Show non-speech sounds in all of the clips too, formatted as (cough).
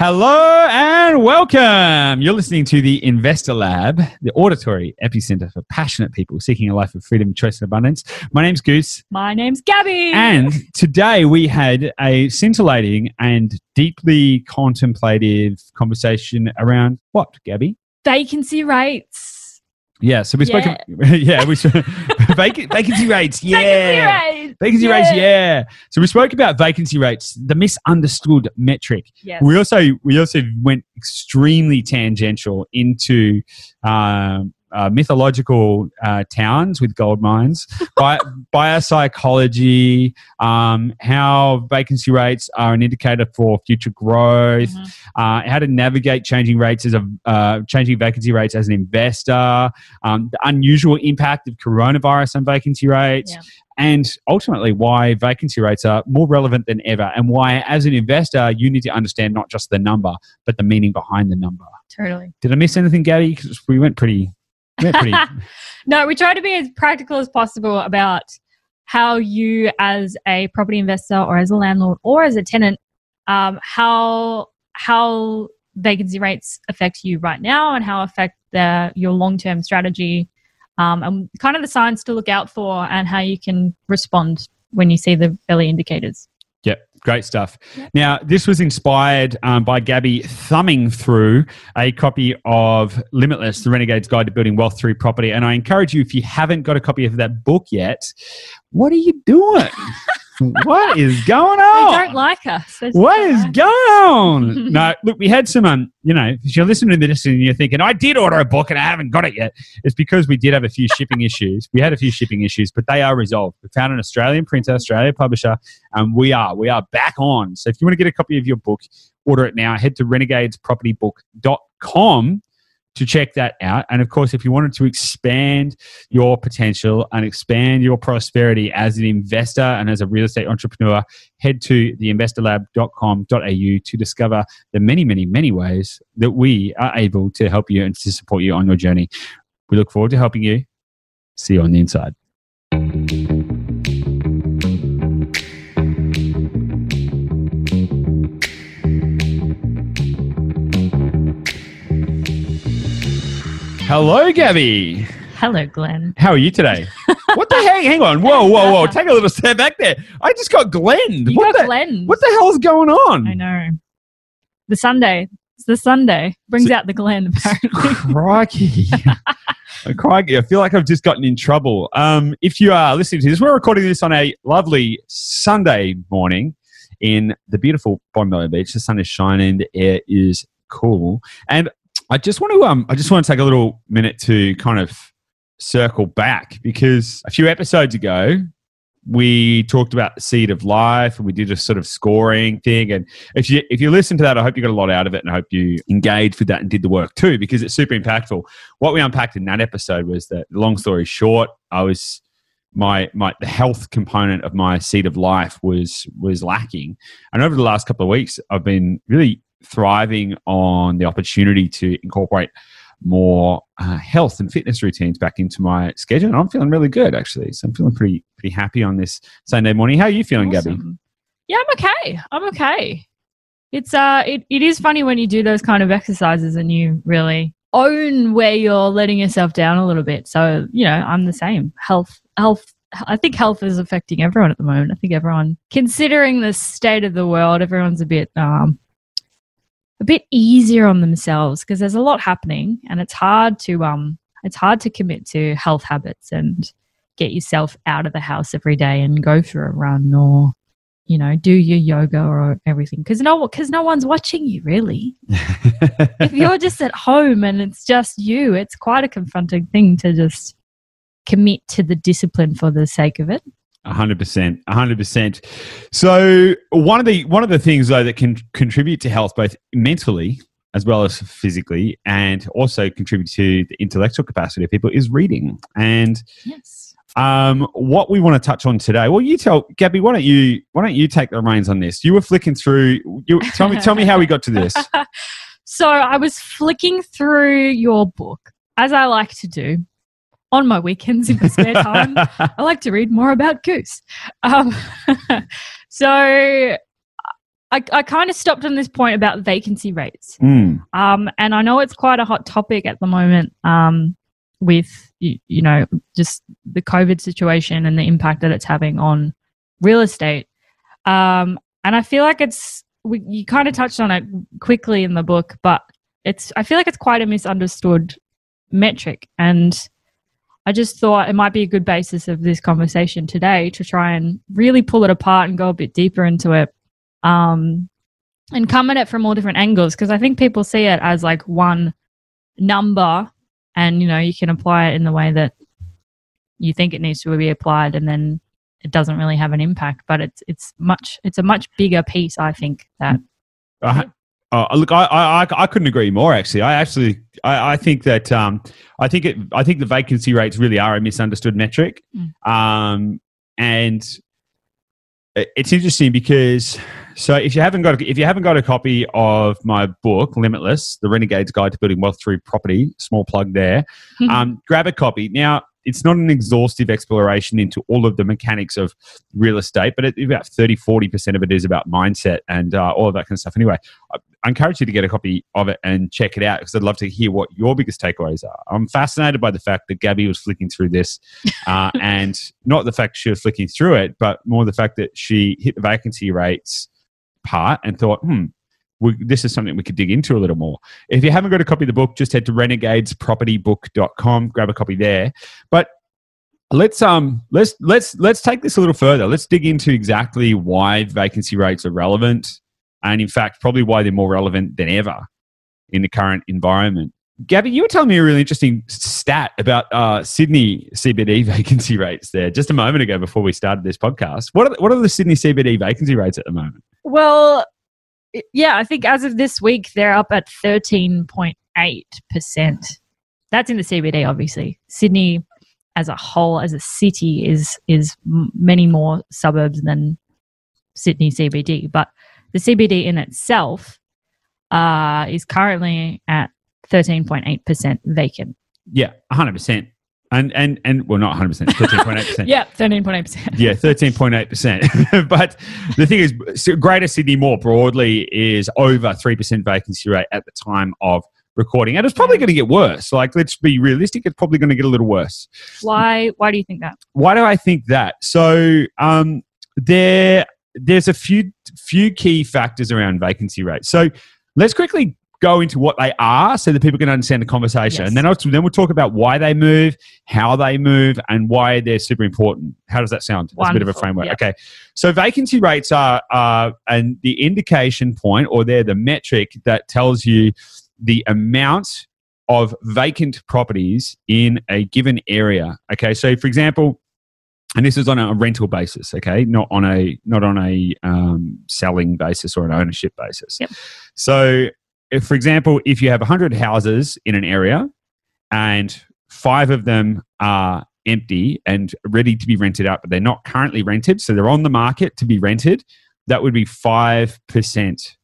Hello and welcome. You're listening to the Investor Lab, the auditory epicenter for passionate people seeking a life of freedom, choice, and abundance. My name's Goose. My name's Gabby. And today we had a scintillating and deeply contemplative conversation around what, Gabby? vacancy rates. Yeah, so we spoke. Yeah. (laughs) yeah, we spoke (laughs) vac- vacancy rates. (laughs) Yeah, Vacancy rates. Vacancy rates, yeah. So we spoke about vacancy rates, the misunderstood metric. Yes. We also we also went extremely tangential into um, uh, mythological uh, towns with gold mines, (laughs) bi- buyer psychology, um, how vacancy rates are an indicator for future growth, Mhm. uh, how to navigate changing rates as a uh, changing vacancy rates as an investor, um, the unusual impact of coronavirus on vacancy rates, Yeah. and ultimately why vacancy rates are more relevant than ever, and why as an investor you need to understand not just the number but the meaning behind the number. Totally. Did I miss anything, Gabby? 'Cause we went pretty. Pretty (laughs) no, we try to be as practical as possible about how you, as a property investor or as a landlord or as a tenant, um, how how vacancy rates affect you right now and how affect the, your long term strategy, um, and kind of the signs to look out for and how you can respond when you see the early indicators. Great stuff. Now, this was inspired um, by Gabby thumbing through a copy of Limitless, The Renegade's Guide to Building Wealth Through Property. And I encourage you, if you haven't got a copy of that book yet, what are you doing? (laughs) what is going on? They don't like us. What is like going on? (laughs) no, look, we had some, um, you know, if you're listening to this and you're thinking, I did order a book and I haven't got it yet, it's because we did have a few shipping issues. We had a few shipping issues, but they are resolved. We found an Australian printer, Australian publisher, and we are, we are back on. So if you want to get a copy of your book, order it now. Head to renegadespropertybook.com to check that out. And of course, if you wanted to expand your potential and expand your prosperity as an investor and as a real estate entrepreneur, head to theinvestorlab.com.au to discover the many, many, many ways that we are able to help you and to support you on your journey. We look forward to helping you. See you on the inside. Hello, Gabby. Hello, Glenn. How are you today? what the heck? Hang on. Whoa, whoa, whoa. (laughs) Take a little step back there. I just got Glenn. You what, got the, Glenn. what the hell's going on? I know. The Sunday. It's the Sunday. Brings So- out the Glen, apparently. (laughs) Crikey. (laughs) Crikey. I feel like I've just gotten in trouble. Um, if you are listening to this, we're recording this on a lovely Sunday morning in the beautiful Bondi Beach. The sun is shining, the air is cool. And I just want to um I just want to take a little minute to kind of circle back because a few episodes ago we talked about the seed of life and we did a sort of scoring thing. And if you if you listen to that i hope you got a lot out of it and i hope you engaged with that and did the work too because it's super impactful. What we unpacked in that episode was that long story short i was my my the health component of my seed of life was was lacking. And over the last couple of weeks i've been really thriving on the opportunity to incorporate more uh, health and fitness routines back into my schedule and i'm feeling really good actually so i'm feeling pretty pretty happy on this sunday morning how are you feeling gabby Yeah, I'm okay. I'm okay. It's uh it, it is funny when you do those kind of exercises and you really own where you're letting yourself down a little bit. So, you know, I'm the same. Health health I think health is affecting everyone at the moment. I think everyone considering the state of the world, everyone's a bit um a bit easier on themselves because there's a lot happening and it's hard to um it's hard to commit to health habits and get yourself out of the house every day and go for a run or you know do your yoga or everything because no because no one's watching you really. (laughs) If you're just at home and it's just you it's quite a confronting thing to just commit to the discipline for the sake of it hundred percent, hundred percent. So one of the one of the things though that can contribute to health both mentally as well as physically, and also contribute to the intellectual capacity of people is reading. And yes um, what we want to touch on today. Well, you tell Gabby. Why don't you why don't you take the reins on this? You were flicking through. You tell me tell me how we got to this. (laughs) so i was flicking through your book as i like to do on my weekends in my spare time (laughs) I like to read more about Goose. Um, (laughs) so I, I kind of stopped on this point about vacancy rates. Mm. Um, and I know it's quite a hot topic at the moment um, with, you, you know, just the COVID situation and the impact that it's having on real estate. Um, and I feel like it's, we, you kind of touched on it quickly in the book, but it's, I feel like it's quite a misunderstood metric. And I just thought it might be a good basis of this conversation today to try and really pull it apart and go a bit deeper into it um, and come at it from all different angles because I think people see it as like one number and you know you can apply it in the way that you think it needs to be applied and then it doesn't really have an impact but it's it's much it's a much bigger piece I think that uh, look, I, I I couldn't agree more. Actually, I actually I, I think that um, I think it I think the vacancy rates really are a misunderstood metric, Mm. um, and it's interesting because so if you haven't got a, if you haven't got a copy of my book Limitless, the Renegade's Guide to Building Wealth Through Property, small plug there, (laughs) um, grab a copy. Now, it's not an exhaustive exploration into all of the mechanics of real estate, but it, about 30, 40% of it is about mindset and uh, all of that kind of stuff. Anyway, I, I encourage you to get a copy of it and check it out because I'd love to hear what your biggest takeaways are. I'm fascinated by the fact that Gabby was flicking through this (laughs) uh, and not the fact she was flicking through it, but more the fact that she hit the vacancy rates part and thought, hmm, we, this is something we could dig into a little more. If you haven't got a copy of the book, just head to renegadespropertybook.com, grab a copy there. But let's um let's let's let's take this a little further. Let's dig into exactly why vacancy rates are relevant and in fact probably why they're more relevant than ever in the current environment. Gabby, you were telling me a really interesting stat about uh, Sydney CBD (laughs) vacancy rates there just a moment ago before we started this podcast. What are, what are the Sydney CBD vacancy rates at the moment? Well, yeah, I think as of this week, they're up at 13.8%. That's in the CBD, obviously. Sydney as a whole, as a city, is, is many more suburbs than Sydney CBD. But the CBD in itself uh, is currently at 13.8% vacant. Yeah, 100%. And, and, and well, not 100%, 13.8%. Yeah, 13.8%. Yeah, thirteen point eight percent. (laughs) But the thing is, Greater Sydney more broadly is over three percent vacancy rate at the time of recording, and it's probably going to get worse. Like, let's be realistic; it's probably going to get a little worse. Why, why do you think that? Why do I think that? So, um, there, there's a few few key factors around vacancy rate. So, let's quickly go into what they are so that people can understand the conversation, Yes. and then also, then we'll talk about why they move, how they move, and why they're super important. How does that sound? That's a bit of a framework. yeah. Okay, so vacancy rates are are and the indication point, or they're the metric that tells you the amount of vacant properties in a given area. Okay, so for example, and this is on a rental basis. Okay, not on a not on a um, selling basis or an ownership basis. Yep. So, if for example, if you have hundred houses in an area, and five of them are empty and ready to be rented out, but they're not currently rented, so they're on the market to be rented, that would be five percent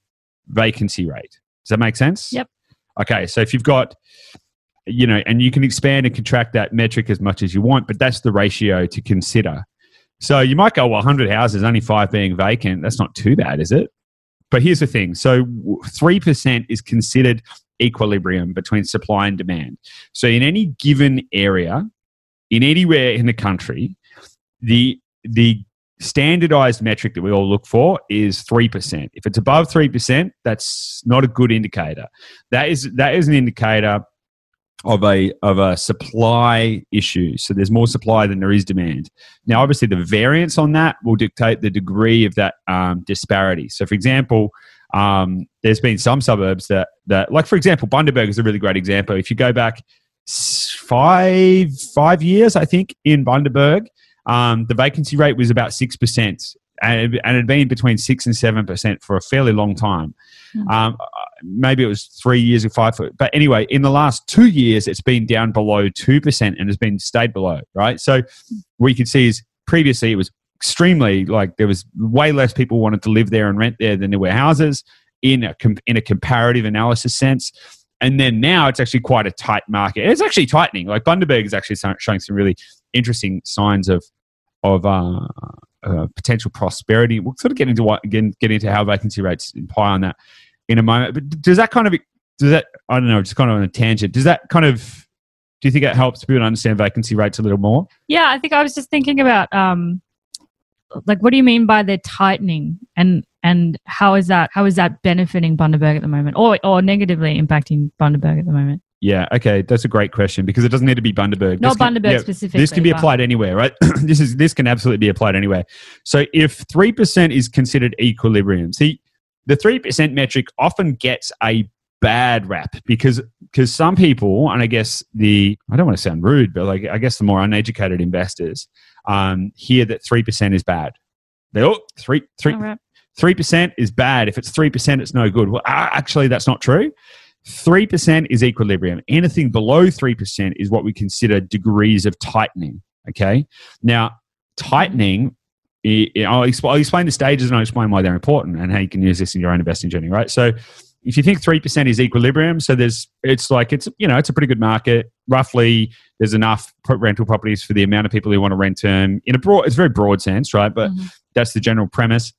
vacancy rate. Does that make sense? Yep. Okay, so if you've got, you know, and you can expand and contract that metric as much as you want, but that's the ratio to consider. So you might go, well, 100 houses, only five being vacant. That's not too bad, is it? But here's the thing. So 3% is considered equilibrium between supply and demand. So in any given area, in anywhere in the country, the, the standardized metric that we all look for is 3%. If it's above 3%, that's not a good indicator. That is that is an indicator of a of a supply issue. So there's more supply than there is demand. Now, obviously, the variance on that will dictate the degree of that um, disparity. So, for example, um, there's been some suburbs that that, like for example, Bundaberg is a really great example. If you go back five five years, I think in Bundaberg, um, the vacancy rate was about six percent. And it had been between six and seven percent for a fairly long time. Mm. Maybe it was three years or five. But anyway, in the last two years, it's been down below two percent and has been stayed below. Right. So what you can see is previously it was extremely like there was way less people wanted to live there and rent there than there were houses in a in a comparative analysis sense. And then now it's actually quite a tight market. It's actually tightening. Like Bundaberg is actually showing some really interesting signs of of uh, uh, potential prosperity. We'll sort of get into what again, get into how vacancy rates imply on that in a moment. But does that kind of does that I don't know, just kind of on a tangent. Does that kind of do you think it helps people understand vacancy rates a little more? Yeah, I think I was just thinking about um, like what do you mean by the tightening and and how is that how is that benefiting Bundaberg at the moment or or negatively impacting Bundaberg at the moment? Yeah, okay, that's a great question because it doesn't need to be Bundaberg. Not This can- Bundaberg yeah, specifically. This can be applied anywhere, right? (clears throat) this is this can absolutely be applied anywhere. So if three percent is considered equilibrium, see the three percent metric often gets a bad rap because because some people, and I guess the I don't want to sound rude, but like I guess the more uneducated investors um, hear that three percent is bad. They oh three three three percent is bad. If it's three percent, it's no good. Well, actually, that's not true. Three percent is equilibrium. Anything below three percent is what we consider degrees of tightening. Okay. Now, tightening. I'll, exp- I'll explain the stages and I'll explain why they're important and how you can use this in your own investing journey. Right. So, if you think three percent is equilibrium, so there's it's like it's you know it's a pretty good market. Roughly, there's enough rental properties for the amount of people who want to rent them in a broad. It's a very broad sense, right? But Mhm. that's the general premise.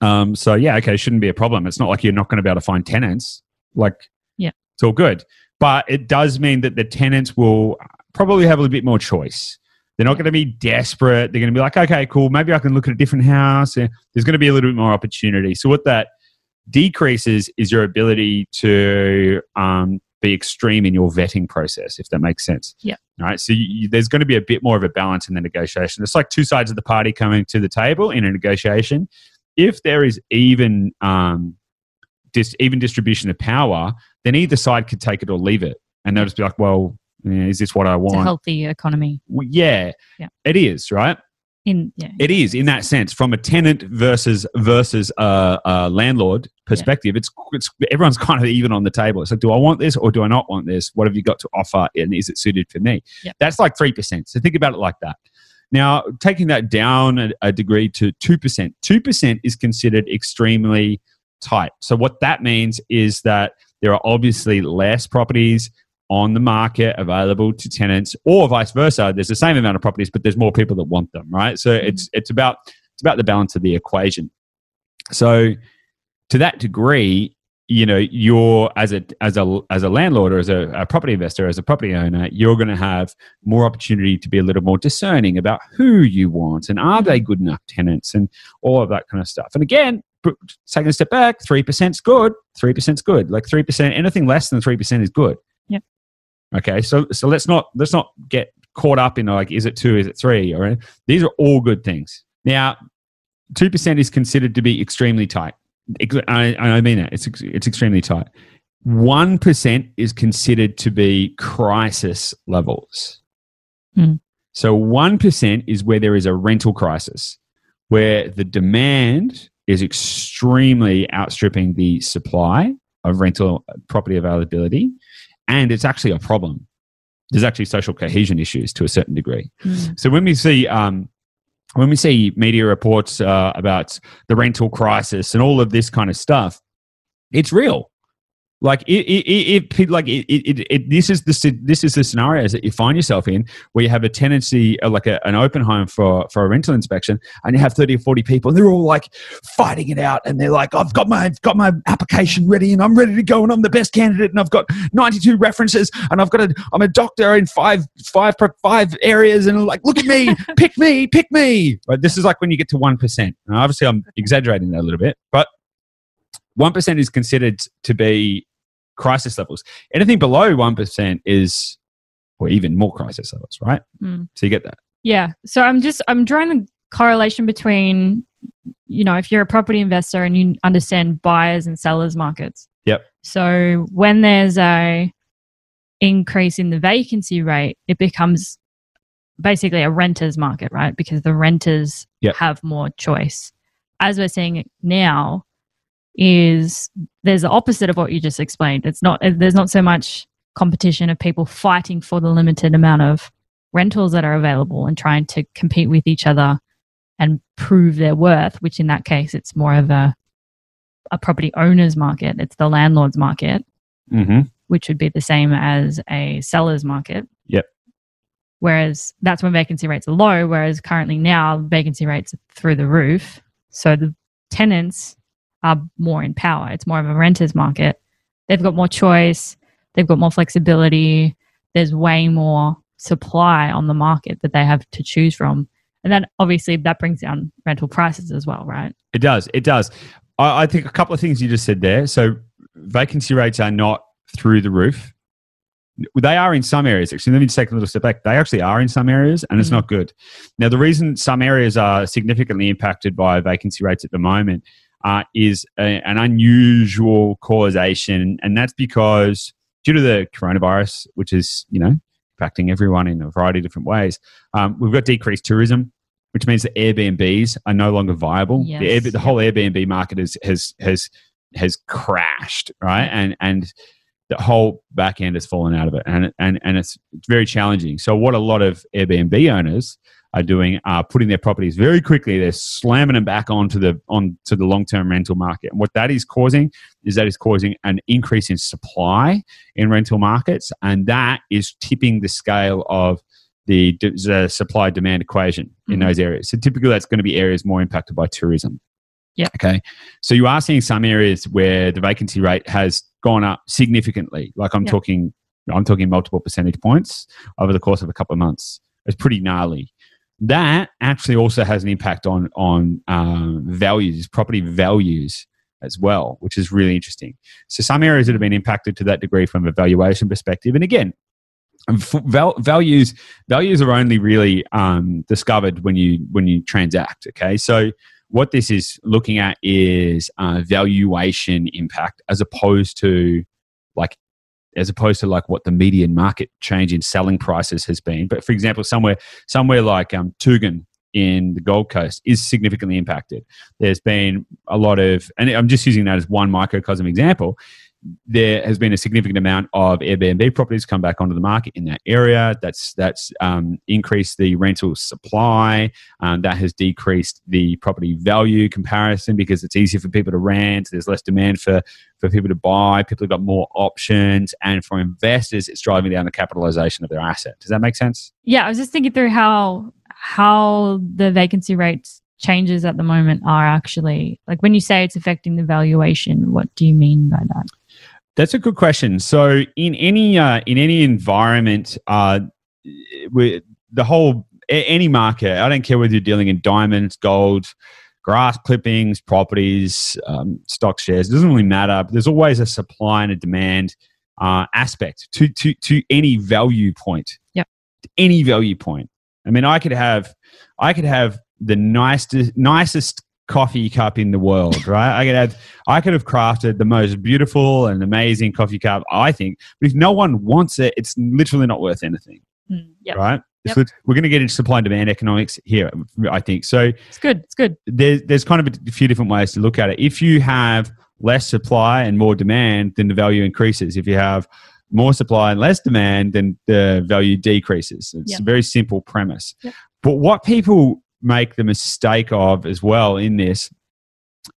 Um, so yeah, okay, shouldn't be a problem. It's not like you're not going to be able to find tenants. Like, Yeah. it's all good. But it does mean that the tenants will probably have a little bit more choice. They're not going to be desperate. They're going to be like, okay, cool, maybe I can look at a different house. Yeah, There's going to be a little bit more opportunity. So what that decreases is your ability to um, be extreme in your vetting process, if that makes sense. Yeah. All right. So you, you- there's going to be a bit more of a balance in the negotiation. It's like two sides of the party coming to the table in a negotiation. If there is even um, dis- even distribution of power, then either side could take it or leave it, and they'll just be like, "Well, yeah, is this what I It's a want?" healthy economy. Well, yeah, Yeah. it is right. In yeah. It is in that sense, from a tenant versus versus a, a landlord perspective. It's it's everyone's (laughs) kind of even on the table. It's like, do I want this or do I not want this? What have you got to offer, and is it suited for me? Yep. That's like three percent. So think about it like that. Now, taking that down a, a degree to two percent, two percent is considered extremely tight. So what that means is that there are obviously less properties on the market available to tenants or vice versa. There's the same amount of properties but there's more people that want them right? So it's mm-hmm. it's about it's about the balance of the equation. So to that degree you know you're as a as a as a landlord or as a, a property investor as a property owner you're going to have more opportunity to be a little more discerning about who you want and are they mm-hmm. good enough tenants and all of that kind of stuff. And again taking a step back 3% is good 3% is good. Like 3% anything less than 3% is good. Yep. Okay so so let's not let's not get caught up in like is it 2 is it 3 or these are all good things now 2% is considered to be extremely tight I, I mean it. It's it's extremely tight. One percent is considered to be crisis levels. Hmm. So one percent is where there is a rental crisis, where the demand is extremely outstripping the supply of rental property availability, and it's actually a problem. There's actually social cohesion issues to a certain degree. Mm. So when we see um, when we see media reports uh, about the rental crisis and all of this kind of stuff, it's real. Like it, it, it, it like it, it, it, this is the this is the scenarios that you find yourself in where you have a tendency, uh, like a, an open home for for a rental inspection, and you have thirty or forty people, and they're all like fighting it out, and they're like, "I've got my got my application ready, and I'm ready to go, and I'm the best candidate, and I've got ninety two references, and I've got a I'm a doctor in five five five areas, and like, look at me, (laughs) pick me, pick me." Right? This is like when you get to one percent. Obviously, I'm exaggerating that a little bit, but one percent is considered to be crisis levels. Anything below one percent is, or even more crisis levels, right? Mm. So you get that. Yeah. So I'm just I'm drawing the correlation between you know if you're a property investor and you understand buyers and sellers markets. Yep. So when there's a increase in the vacancy rate, it becomes basically a renters market, right? Because the renters Yep. have more choice. As we're seeing now, is there's the opposite of what you just explained. It's not there's not so much competition of people fighting for the limited amount of rentals that are available and trying to compete with each other and prove their worth, which in that case it's more of a a property owner's market. It's the landlord's market, Mm-hmm. which would be the same as a seller's market. Yep. Whereas that's when vacancy rates are low. Whereas currently now vacancy rates are through the roof. So the tenants are more in power. It's more of a renter's market. They've got more choice. They've got more flexibility. There's way more supply on the market that they have to choose from. And then obviously that brings down rental prices as well, right? It does. It does. I, I think a couple of things you just said there. So vacancy rates are not through the roof. They are in some areas. Actually, let me take a little step back. They actually are in some areas, and it's Mhm. not good. Now, the reason some areas are significantly impacted by vacancy rates at the moment uh, is a, an unusual causation, and that's because due to the coronavirus, which is you know impacting everyone in a variety of different ways, um, we've got decreased tourism, which means that Airbnbs are no longer viable. Yes, the, Air, the whole Airbnb market is, has has has crashed, right? And and the whole back end has fallen out of it, and and and it's, it's very challenging. So what a lot of Airbnb owners are doing are putting their properties very quickly. They're slamming them back onto the onto the long term rental market. And what that is causing is that is causing an increase in supply in rental markets, and that is tipping the scale of the, the supply demand equation in Mhm. those areas. So typically, that's going to be areas more impacted by tourism. Yeah. Okay. So you are seeing some areas where the vacancy rate has gone up significantly. Like I'm talking, I'm talking multiple percentage points over the course of a couple of months. It's pretty gnarly. That actually also has an impact on on um, values, property values as well, which is really interesting. So some areas that have been impacted to that degree from a valuation perspective, and again, val- values values are only really um, discovered when you when you transact. Okay, so what this is looking at is uh, valuation impact as opposed to as opposed to like what the median market change in selling prices has been. But for example, somewhere somewhere like um, Tugun in the Gold Coast is significantly impacted. There's been a lot of, and I'm just using that as one microcosm example. There has been a significant amount of Airbnb properties come back onto the market in that area. That's that's um, increased the rental supply. Um, that has decreased the property value comparison because it's easier for people to rent. There's less demand for for people to buy. People have got more options, and for investors, it's driving down the capitalization of their asset. Does that make sense? Yeah, I was just thinking through how how the vacancy rates changes at the moment are actually like when you say it's affecting the valuation, what do you mean by that? That's a good question. So, in any uh, in any environment, uh, the whole any market, I don't care whether you're dealing in diamonds, gold, grass clippings, properties, um, stock shares. It doesn't really matter. But there's always a supply and a demand uh, aspect to to to any value point. Yep. Any value point. I mean, I could have I could have the nicest nicest coffee cup in the world, right? I could have I could have crafted the most beautiful and amazing coffee cup, I think. But if no one wants it, it's literally not worth anything, Hmm, Yep. right? Yep. So we're going to get into supply and demand economics here, I think. So It's good. It's good. there's there's kind of a few different ways to look at it. If you have less supply and more demand, then the value increases. If you have more supply and less demand, then the value decreases. It's Yep. a very simple premise. But what people make the mistake of as well in this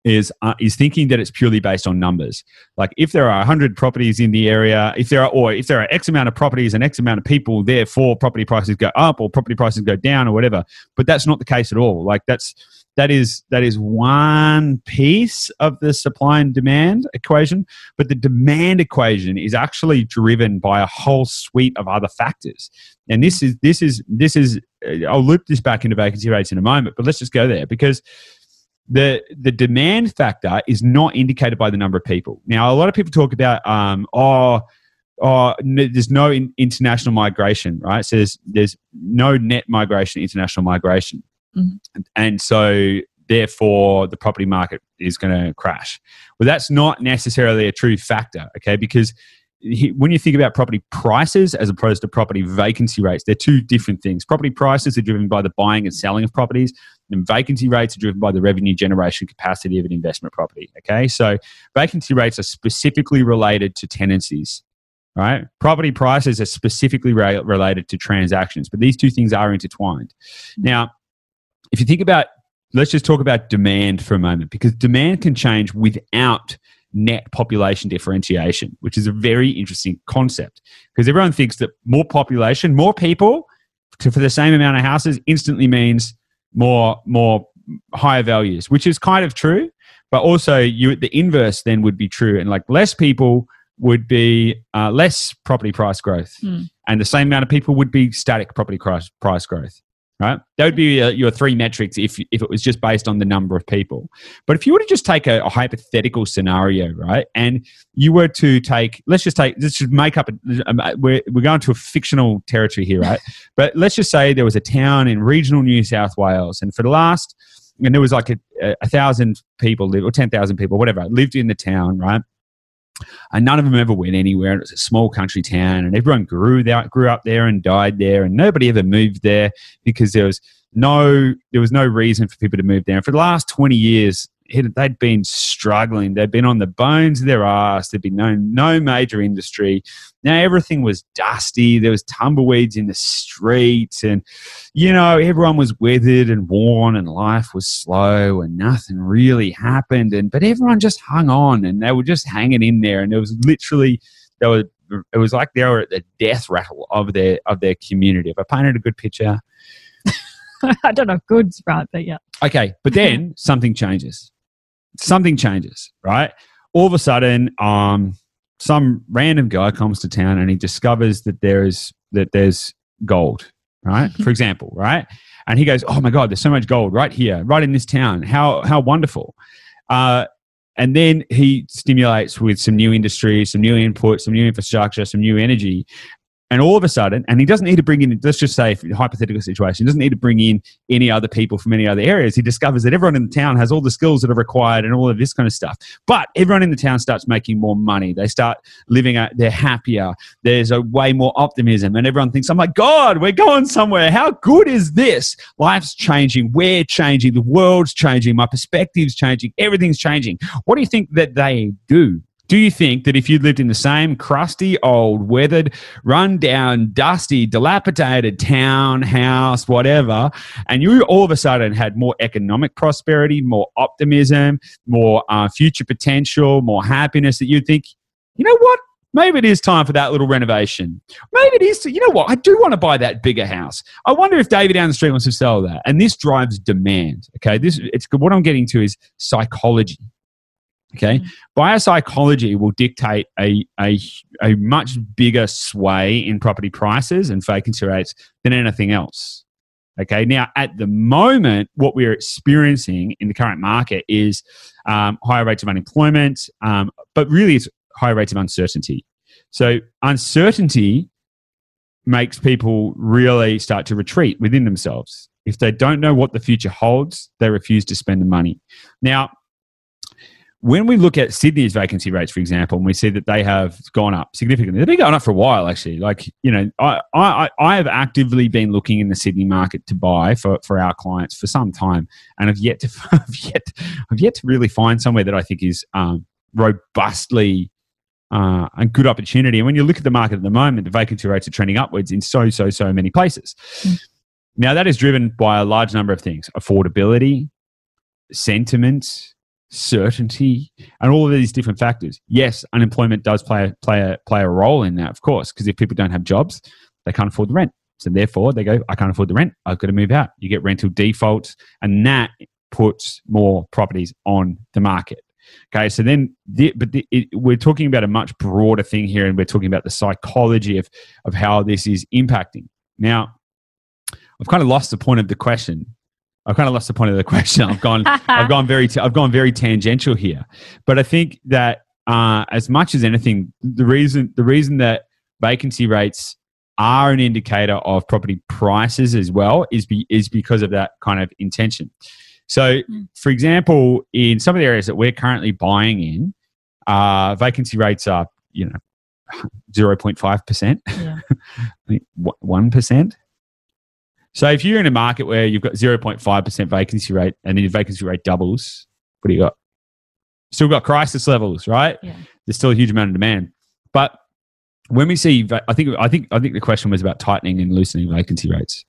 is uh, is thinking that it's purely based on numbers. Like if there are 100 properties in the area, if there are or if there are X amount of properties and X amount of people, therefore property prices go up or property prices go down or whatever. But that's not the case at all. Like that's that is that is one piece of the supply and demand equation, but the demand equation is actually driven by a whole suite of other factors. And this is this is this is uh, I'll loop this back into vacancy rates in a moment, but let's just go there because the the demand factor is not indicated by the number of people. Now, a lot of people talk about um, oh, oh there's no in, international migration, right? So there's there's no net migration, international migration, Mhm. and, so therefore the property market is going to crash. Well, that's not necessarily a true factor, okay? Because he- when you think about property prices as opposed to property vacancy rates, they're two different things. Property prices are driven by the buying and selling of properties, and vacancy rates are driven by the revenue generation capacity of an investment property. Okay, so vacancy rates are specifically related to tenancies, right? Property prices are specifically related to transactions, but these two things are intertwined. Now, if you think about, let's just talk about demand for a moment, because demand can change without net population differentiation, which is a very interesting concept because everyone thinks that more population, more people to, for the same amount of houses instantly means more more higher values, which is kind of true. But also, you the inverse then would be true, and like less people would be uh, less property price growth, Hmm. and the same amount of people would be static property price price growth. Right, that would be uh, your three metrics if if it was just based on the number of people. But if you were to just take a, a hypothetical scenario, right, and you were to take, let's just take, let's just make up, a, um, we're, we're going to a fictional territory here, right? (laughs) but let's just say there was a town in regional New South Wales, and for the last, and there was like a, a, a thousand people, live, or 10,000 people, whatever, lived in the town, right? And none of them ever went anywhere. And it was a small country town, and everyone grew there, grew up there, and died there, and nobody ever moved there because there was no there was no reason for people to move there. And for the last twenty years, they'd been struggling. They'd been on the bones of their ass. There'd been no no major industry. Now everything was dusty. There was tumbleweeds in the streets, and you know everyone was withered and worn, and life was slow, and nothing really happened. And but everyone just hung on, and they were just hanging in there. And it was literally they were. It was like they were at the death rattle of their of their community. If I painted a good picture, (laughs) I don't know if good's right, but yeah. Okay, but then (laughs) something changes. Something changes, right? All of a sudden, um, some random guy comes to town and he discovers that there is that there's gold, right? For example, right? And he goes, "Oh my God, there's so much gold right here, right in this town. How how wonderful!" Uh, and then he stimulates with some new industry, some new input, some new infrastructure, some new energy. And all of a sudden, and he doesn't need to bring in, let's just say, hypothetical situation, he doesn't need to bring in any other people from any other areas. He discovers that everyone in the town has all the skills that are required and all of this kind of stuff. But everyone in the town starts making more money. They start living, a, they're happier. There's a way more optimism. And everyone thinks, oh my God, we're going somewhere. How good is this? Life's changing. We're changing. The world's changing. My perspective's changing. Everything's changing. What do you think that they do? Do you think that if you lived in the same crusty, old, weathered, run down, dusty, dilapidated town, house, whatever, and you all of a sudden had more economic prosperity, more optimism, more uh, future potential, more happiness, that you'd think, you know what? Maybe it is time for that little renovation. Maybe it is. You know what? I do want to buy that bigger house. I wonder if David down the street wants to sell that. And this drives demand. Okay, this it's what I'm getting to is psychology. Okay, Mm. buyer psychology will dictate a, a a much bigger sway in property prices and vacancy rates than anything else. Okay, now at the moment, what we're experiencing in the current market is um, higher rates of unemployment, um, but really it's higher rates of uncertainty. So uncertainty makes people really start to retreat within themselves. If they don't know what the future holds, they refuse to spend the money. Now, when we look at Sydney's vacancy rates, for example, and we see that they have gone up significantly, they've been going up for a while, actually. Like, you know, I, I, I have actively been looking in the Sydney market to buy for, for our clients for some time, and have yet to, (laughs) have yet, I've yet to really find somewhere that I think is um, robustly uh, a good opportunity. And when you look at the market at the moment, the vacancy rates are trending upwards in so, so, so many places. Mm. Now, that is driven by a large number of things affordability, sentiment, certainty, and all of these different factors. Yes, unemployment does play a, play a, play a role in that, of course, because if people don't have jobs, they can't afford the rent. So therefore, they go, I can't afford the rent. I've got to move out. You get rental defaults, and that puts more properties on the market. Okay, so then, the, but the, it, we're talking about a much broader thing here, and we're talking about the psychology of of how this is impacting. Now, I've kind of lost the point of the question. I've kind of lost the point of the (laughs) question. I've gone, I've gone very, t- I've gone very tangential here. But I think that uh, as much as anything, the reason, the reason that vacancy rates are an indicator of property prices as well is be, is because of that kind of intention. So, Mm. for example, in some of the areas that we're currently buying in, uh, vacancy rates are you know zero point five percent. (laughs) One percent. So if you're in a market where you've got zero point five percent vacancy rate, and then your vacancy rate doubles, what do you got? Still got crisis levels, right? Yeah. There's still a huge amount of demand, but when we see, I think, I think, I think the question was about tightening and loosening vacancy rates.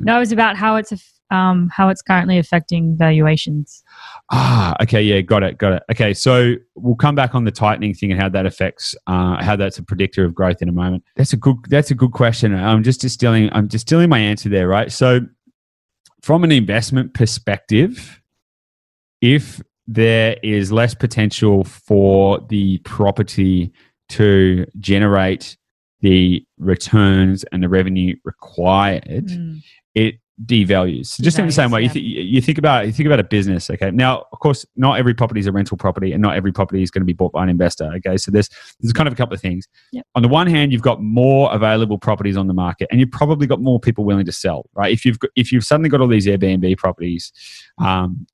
No, it was about how it's um, how it's currently affecting valuations. Ah, okay, yeah, got it, got it. Okay, so we'll come back on the tightening thing and how that affects, uh, how that's a predictor of growth in a moment. That's a good, that's a good question. I'm just distilling, I'm distilling my answer there, right? So, from an investment perspective, if there is less potential for the property to generate the returns and the revenue required, Mm. it devalues. So just in the same Devalues, way, you, th- you think about you think about a business. Okay, now of course, not every property is a rental property, and not every property is going to be bought by an investor. Okay, so there's there's kind of a couple of things. Yep. On the one hand, you've got more available properties on the market, and you've probably got more people willing to sell. Right? If you've got, if you've suddenly got all these Airbnb properties. Um,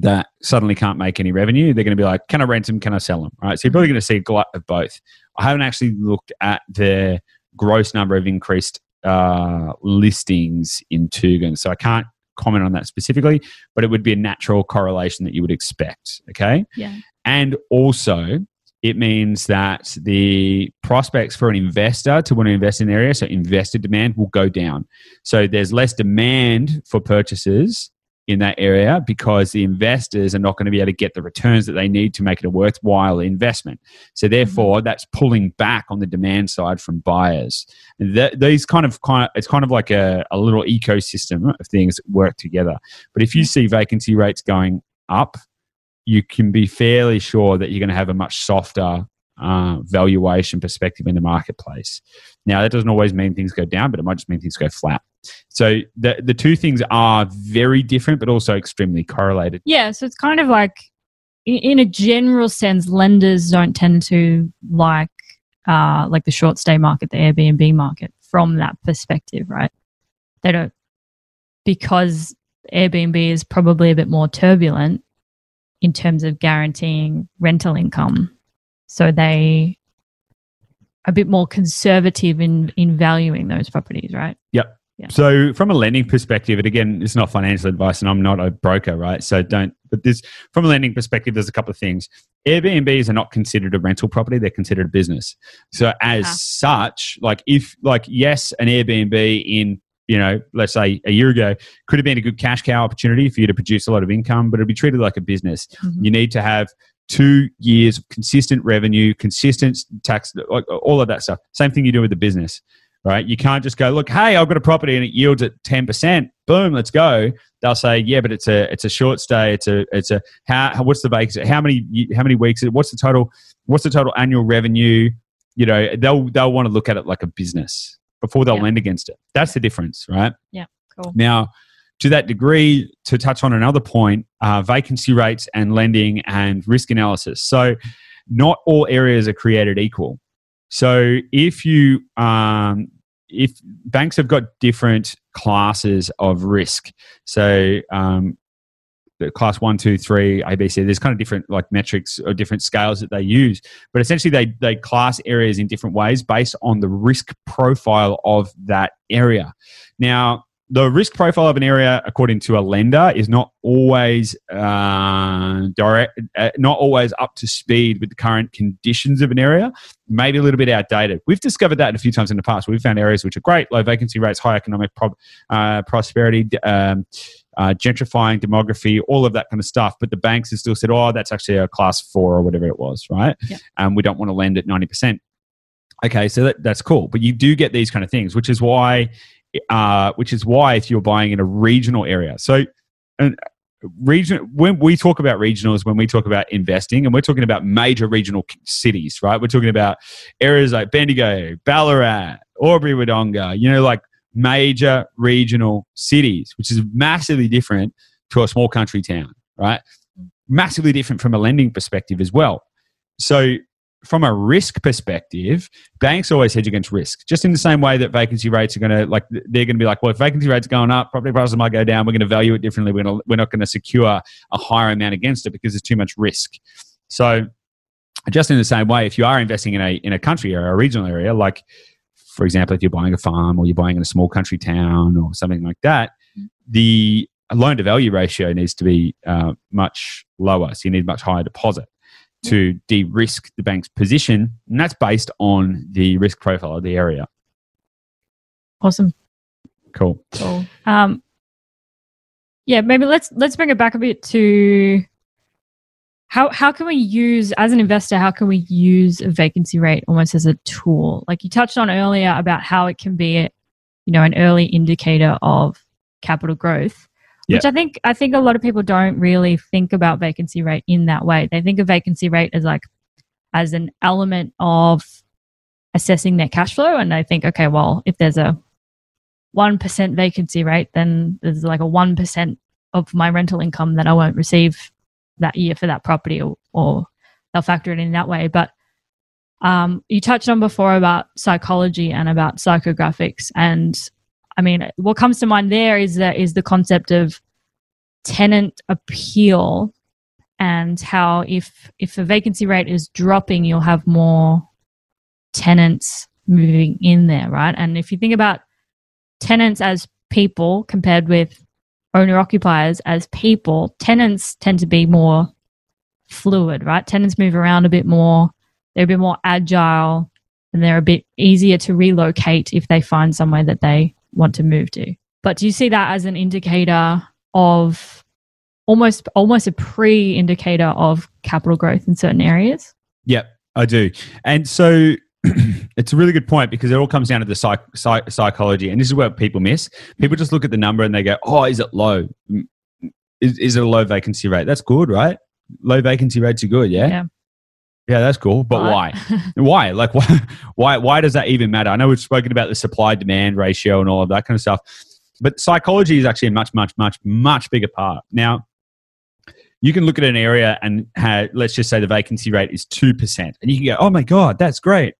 that suddenly can't make any revenue, they're going to be like, "Can I rent them? Can I sell them?" Right. So you're probably going to see a glut of both. I haven't actually looked at the gross number of increased uh, listings in Tugun, so I can't comment on that specifically. But it would be a natural correlation that you would expect. Okay, Yeah. and also it means that the prospects for an investor to want to invest in the area, so investor demand will go down. So there's less demand for purchases in that area because the investors are not going to be able to get the returns that they need to make it a worthwhile investment. So therefore, that's pulling back on the demand side from buyers. And that, these kind of kind of it's kind of like a, a little ecosystem of things that work together. But if you see vacancy rates going up, you can be fairly sure that you're going to have a much softer uh, valuation perspective in the marketplace. Now, that doesn't always mean things go down, but it might just mean things go flat. So the the two things are very different, but also extremely correlated. Yeah, so it's kind of like, in a general sense, lenders don't tend to like, uh, like the short stay market, the Airbnb market, from that perspective, right? They don't because Airbnb is probably a bit more turbulent in terms of guaranteeing rental income, so they a bit more conservative in in valuing those properties, right? Yeah. So, from a lending perspective, and again, it's not financial advice, and I'm not a broker, right? So, don't. But this, from a lending perspective, there's a couple of things. Airbnbs are not considered a rental property; they're considered a business. So, as Ah. such, like if, like, yes, an Airbnb in you know, let's say a year ago, could have been a good cash cow opportunity for you to produce a lot of income, but it'd be treated like a business. Mhm. You need to have two years of consistent revenue, consistent tax, like all of that stuff. Same thing you do with the business, right? You can't just go, look, hey, I've got a property and it yields at ten percent. Boom, let's go. They'll say, yeah, but it's a it's a short stay. It's a it's a how, how what's the vacancy? How many how many weeks? What's the total? What's the total annual revenue? You know, they'll they'll want to look at it like a business before they'll Yeah. lend against it. That's the difference, right? Yeah, cool. Now, to that degree, to touch on another point, uh, vacancy rates and lending and risk analysis. So, not all areas are created equal. So, if you um, if banks have got different classes of risk, so um, class one, two, three, ABC. There's kind of different like metrics or different scales that they use, but essentially they they class areas in different ways based on the risk profile of that area. Now, the risk profile of an area, according to a lender, is not always uh, direct, uh, not always up to speed with the current conditions of an area. Maybe a little bit outdated. We've discovered that a few times in the past. We've found areas which are great, low vacancy rates, high economic prob- uh, prosperity, um, uh, gentrifying, demography, all of that kind of stuff. But the banks have still said, "Oh, that's actually a class four or whatever it was, right?" Yeah. And we don't want to lend at ninety percent. Okay, so that, that's cool, but you do get these kind of things, which is why uh, which is why if you're buying in a regional area. So, and region when we talk about regionals, when we talk about investing, and we're talking about major regional cities, right? We're talking about areas like Bendigo, Ballarat, Albury, Wodonga. You know, like major regional cities, which is massively different to a small country town, right? Massively different from a lending perspective as well. So from a risk perspective, banks always hedge against risk. Just in the same way that vacancy rates are going to like they're going to be like, well, if vacancy rates going up, property prices might go down. We're going to value it differently. We're to, we're not going to secure a higher amount against it because there's too much risk. So, just in the same way, if you are investing in a in a country or a regional area, like for example, if you're buying a farm or you're buying in a small country town or something like that, the loan to value ratio needs to be uh, much lower. So you need much higher deposit to de-risk the bank's position, and that's based on the risk profile of the area. Awesome. Cool. Cool. Um, Yeah, maybe let's let's bring it back a bit to how how can we use as an investor how can we use a vacancy rate almost as a tool like you touched on earlier about how it can be you know an early indicator of capital growth Which i think i think a lot of people don't really think about vacancy rate in that way. They think of vacancy rate as like as an element of assessing their cash flow and they think okay well if there's a 1% vacancy rate then there's like a 1% of my rental income that i won't receive that year for that property or, or they'll factor it in that way. But um, you touched on before about psychology and about psychographics and i mean what comes to mind there is that is the concept of tenant appeal and how if if the vacancy rate is dropping you'll have more tenants moving in there right and if you think about tenants as people compared with owner occupiers as people, tenants tend to be more fluid, right? Tenants move around a bit more, they're a bit more agile, and they're a bit easier to relocate if they find somewhere that they want to move to. But do you see that as an indicator of almost almost a pre-indicator of capital growth in certain areas? Yep, I do. And so (clears throat) it's a really good point because it all comes down to the psych, psych, psychology. And this is what people miss. People just look at the number and they go, oh, is it low? Mm, Is, is it a low vacancy rate? That's good, right? Low vacancy rates are good, yeah? Yeah. Yeah, that's cool. But why? (laughs) why? Like, why, why? Why does that even matter? I know we've spoken about the supply demand ratio and all of that kind of stuff, but psychology is actually a much, much, much, much bigger part. Now, you can look at an area and have, let's just say the vacancy rate is 2%. And you can go, oh my God, that's great.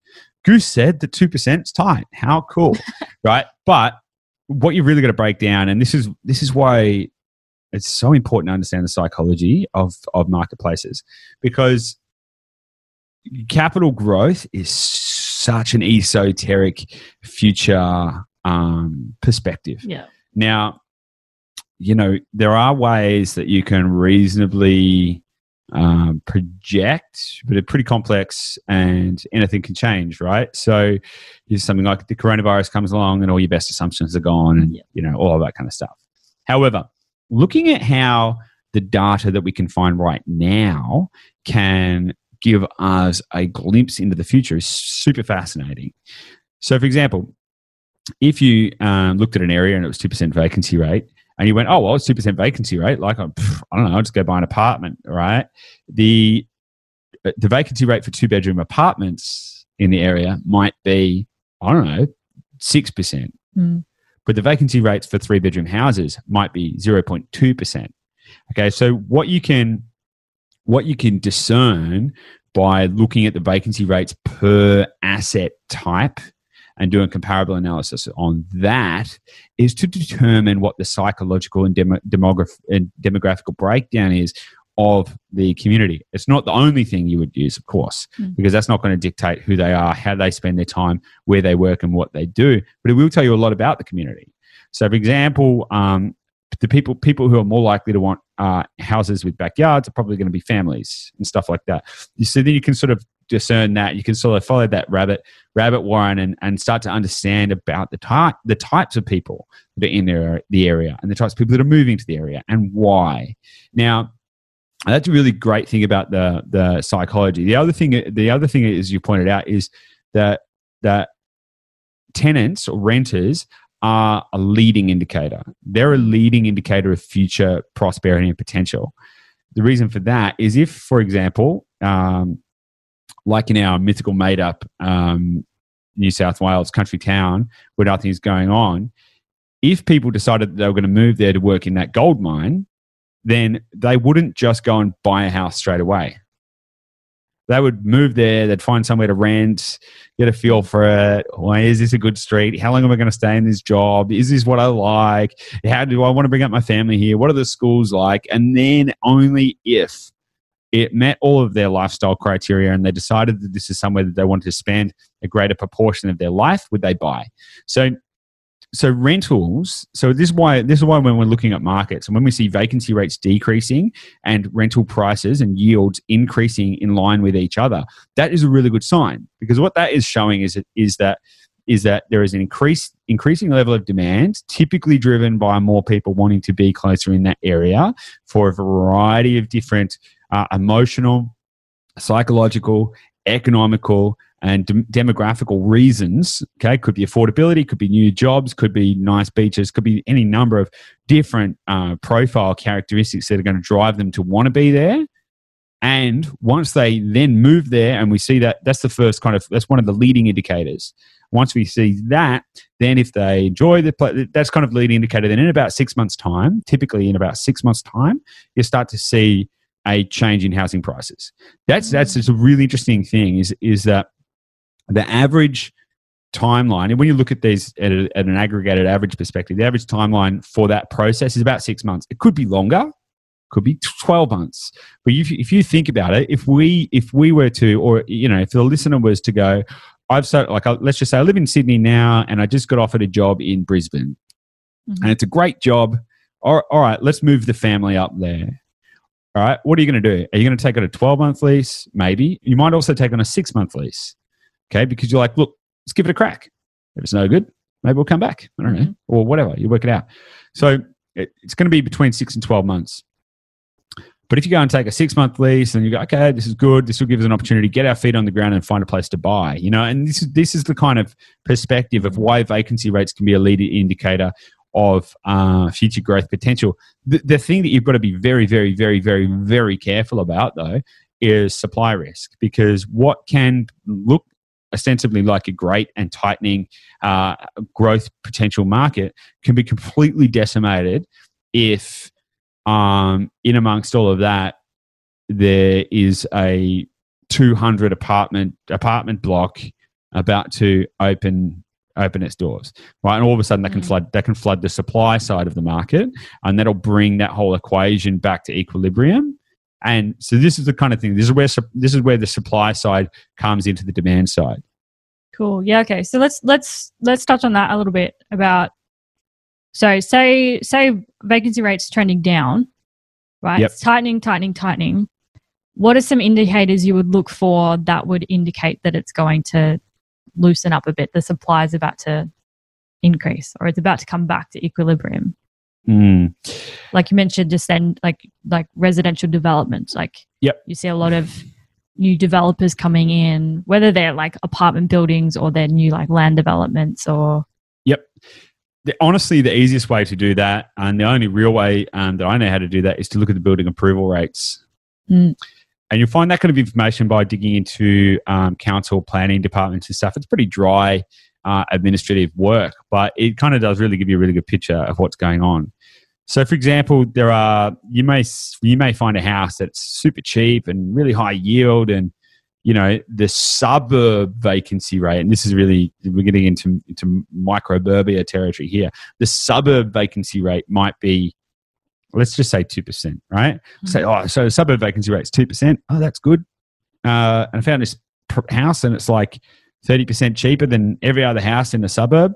Goose said that 2% is tight. How cool, (laughs) right? But what you've really got to break down, and this is, this is why it's so important to understand the psychology of, of marketplaces because capital growth is such an esoteric future um, perspective. yeah. Now, you know, there are ways that you can reasonably um, project, but it's pretty complex and anything can change, right? So, if something like the coronavirus comes along and all your best assumptions are gone and, Yeah. you know, all of that kind of stuff. However, looking at how the data that we can find right now can give us a glimpse into the future is super fascinating. So, for example, if you um, looked at an area and it was 2% vacancy rate, and you went, oh, well, it's 2% vacancy rate, like, I don't know, I'll just go buy an apartment, right? The, uh, the vacancy rate for two bedroom apartments in the area might be, I don't know, 6%. Mm. But the vacancy rates for three bedroom houses might be 0.2%. Okay, so what you can what you can discern by looking at the vacancy rates per asset type and doing comparable analysis on that is to determine what the psychological and, demo, demograph- and demographical breakdown is of the community. It's not the only thing you would use, of course, Mm. because that's not going to dictate who they are, how they spend their time, where they work, and what they do. But it will tell you a lot about the community. So, for example, um, the people people who are more likely to want uh, houses with backyards are probably going to be families and stuff like that. You so then you can sort of discern that. You can sort of follow that rabbit rabbit warren and, and start to understand about the type the types of people that are in their, the area and the types of people that are moving to the area and why. Now, that's a really great thing about the the psychology. The other thing the other thing is you pointed out is that that tenants or renters are a leading indicator. They're a leading indicator of future prosperity and potential. The reason for that is if, for example, um, like in our mythical made up um, New South Wales country town where nothing is going on, if people decided that they were going to move there to work in that gold mine, then they wouldn't just go and buy a house straight away. They would move there, they'd find somewhere to rent, get a feel for it. Why is this a good street? How long am I going to stay in this job? Is this what I like? How do I want to bring up my family here? What are the schools like? And then only if it met all of their lifestyle criteria and they decided that this is somewhere that they wanted to spend a greater proportion of their life, would they buy? So so rentals so this is why this is why when we're looking at markets and when we see vacancy rates decreasing and rental prices and yields increasing in line with each other that is a really good sign because what that is showing is is that is that there is an increase, increasing level of demand, typically driven by more people wanting to be closer in that area for a variety of different uh, emotional, psychological, economical, and dem- demographical reasons. Okay, could be affordability, could be new jobs, could be nice beaches, could be any number of different uh, profile characteristics that are going to drive them to want to be there. And once they then move there, and we see that that's the first kind of that's one of the leading indicators. Once we see that, then if they enjoy the place, that's kind of leading indicator. Then in about six months' time, typically in about six months' time, you start to see a change in housing prices. That's that's just a really interesting thing. Is is that the average timeline, and when you look at these at, a, at an aggregated average perspective, the average timeline for that process is about six months. It could be longer, could be 12 months. But if, if you think about it if we if we were to or you know if the listener was to go i've started like let's just say i live in sydney now and i just got offered a job in brisbane. Mm-hmm. and it's a great job. All, all right let's move the family up there. All right what are you going to do? Are you going to take on a 12 month lease? Maybe. You might also take on a six month lease okay because you're like look let's give it a crack. If it's no good maybe we'll come back. I don't know. Mm-hmm. or whatever you work it out. So it, it's going to be between six and 12 months. But if you go and take a six month lease and you go, okay, this is good, this will give us an opportunity to get our feet on the ground and find a place to buy, you know, and this is this is the kind of perspective of why vacancy rates can be a leading indicator of uh, future growth potential. The, the thing that you've got to be very, very, very, very, very careful about though is supply risk. Because what can look ostensibly like a great and tightening uh, growth potential market can be completely decimated if um, in amongst all of that, there is a 200 apartment apartment block about to open open its doors right and all of a sudden that can mm. flood that can flood the supply side of the market and that'll bring that whole equation back to equilibrium and so this is the kind of thing this is where this is where the supply side comes into the demand side cool yeah okay so let's let's let's touch on that a little bit about so say say vacancy rates trending down, right? Yep. It's tightening, tightening, tightening. What are some indicators you would look for that would indicate that it's going to loosen up a bit? The supply is about to increase or it's about to come back to equilibrium. Mm. Like you mentioned just then, like like residential development. Like yep. you see a lot of new developers coming in, whether they're like apartment buildings or they're new like land developments or Yep the, honestly, the easiest way to do that, and the only real way um, that I know how to do that, is to look at the building approval rates. Mm. And you'll find that kind of information by digging into um, council planning departments and stuff. It's pretty dry uh, administrative work, but it kind of does really give you a really good picture of what's going on. So, for example, there are you may you may find a house that's super cheap and really high yield, and you know the suburb vacancy rate and this is really we're getting into into microburbia territory here the suburb vacancy rate might be let's just say 2% right mm-hmm. say oh so suburb vacancy rate is 2% oh that's good uh, and i found this house and it's like 30% cheaper than every other house in the suburb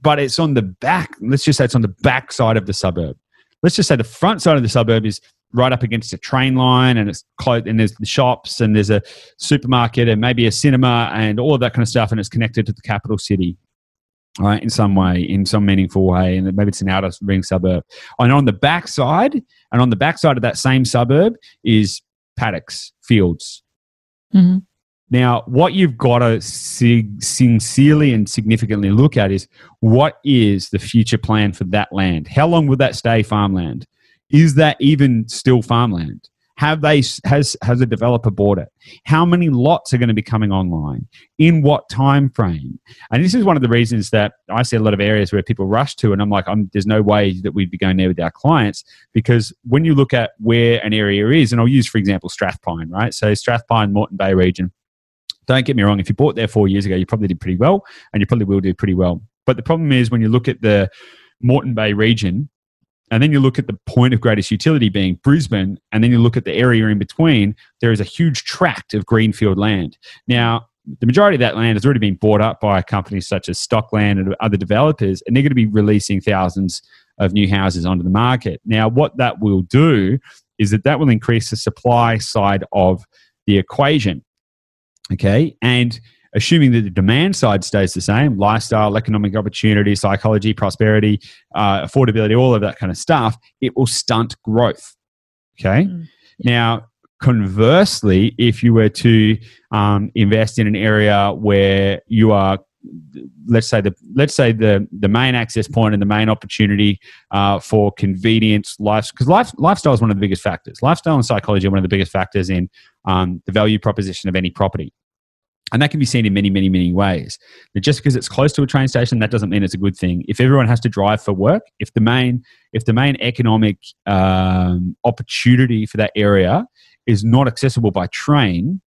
but it's on the back let's just say it's on the back side of the suburb. Let's just say the front side of the suburb is right up against a train line and it's close and there's the shops and there's a supermarket and maybe a cinema and all of that kind of stuff and it's connected to the capital city right in some way in some meaningful way and maybe it's an outer ring suburb. And on the back side and on the back side of that same suburb is paddocks fields. Mm-hmm. Now what you've got to sincerely and significantly look at is what is the future plan for that land how long will that stay farmland is that even still farmland? Have they has has a developer bought it? How many lots are going to be coming online? In what time frame? And this is one of the reasons that I see a lot of areas where people rush to, and I'm like, I'm, there's no way that we'd be going there with our clients because when you look at where an area is, and I'll use for example Strathpine, right? So Strathpine, Moreton Bay region. Don't get me wrong, if you bought there four years ago, you probably did pretty well, and you probably will do pretty well. But the problem is when you look at the Moreton Bay region, and then you look at the point of greatest utility being Brisbane, and then you look at the area in between, there is a huge tract of greenfield land. Now, the majority of that land has already been bought up by companies such as Stockland and other developers, and they're going to be releasing thousands of new houses onto the market. Now, what that will do is that that will increase the supply side of the equation. Okay. And assuming that the demand side stays the same lifestyle, economic opportunity, psychology, prosperity, uh, affordability, all of that kind of stuff it will stunt growth. Okay. Mm. Now, conversely, if you were to um, invest in an area where you are let's say the let's say the the main access point and the main opportunity uh, for convenience life because life, lifestyle is one of the biggest factors lifestyle and psychology are one of the biggest factors in um, the value proposition of any property. And that can be seen in many many many ways. But just because it's close to a train station that doesn't mean it's a good thing. If everyone has to drive for work if the main if the main economic um, opportunity for that area is not accessible by train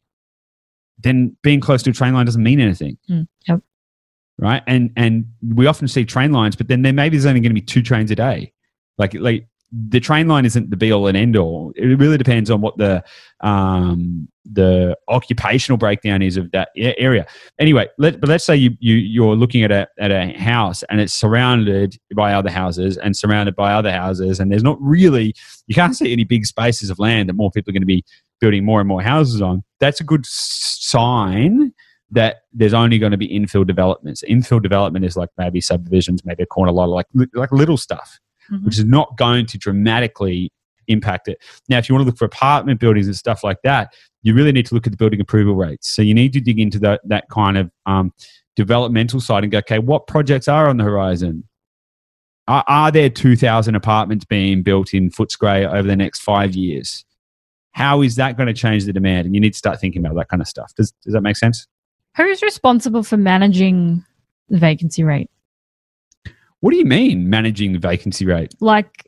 then being close to a train line doesn't mean anything. Mm, yep. right? And and we often see train lines but then there maybe there's only going to be two trains a day. Like like the train line isn't the be all and end all it really depends on what the um the occupational breakdown is of that area. Anyway let, but let's say you, you you're looking at a at a house and it's surrounded by other houses and surrounded by other houses and there's not really you can't see any big spaces of land that more people are going to be building more and more houses on. That's a good sign that there's only going to be infill developments. Infill development is like maybe subdivisions, maybe a corner lot, like like little stuff, Mhm. which is not going to dramatically impact it. Now, if you want to look for apartment buildings and stuff like that, you really need to look at the building approval rates. So you need to dig into that that kind of um, developmental side and go, okay, what projects are on the horizon? Are, are there 2,000 apartments being built in Footscray over the next five years? How is that going to change the demand? And you need to start thinking about that kind of stuff. Does, does that make sense? Who's responsible for managing the vacancy rate? What do you mean managing the vacancy rate? Like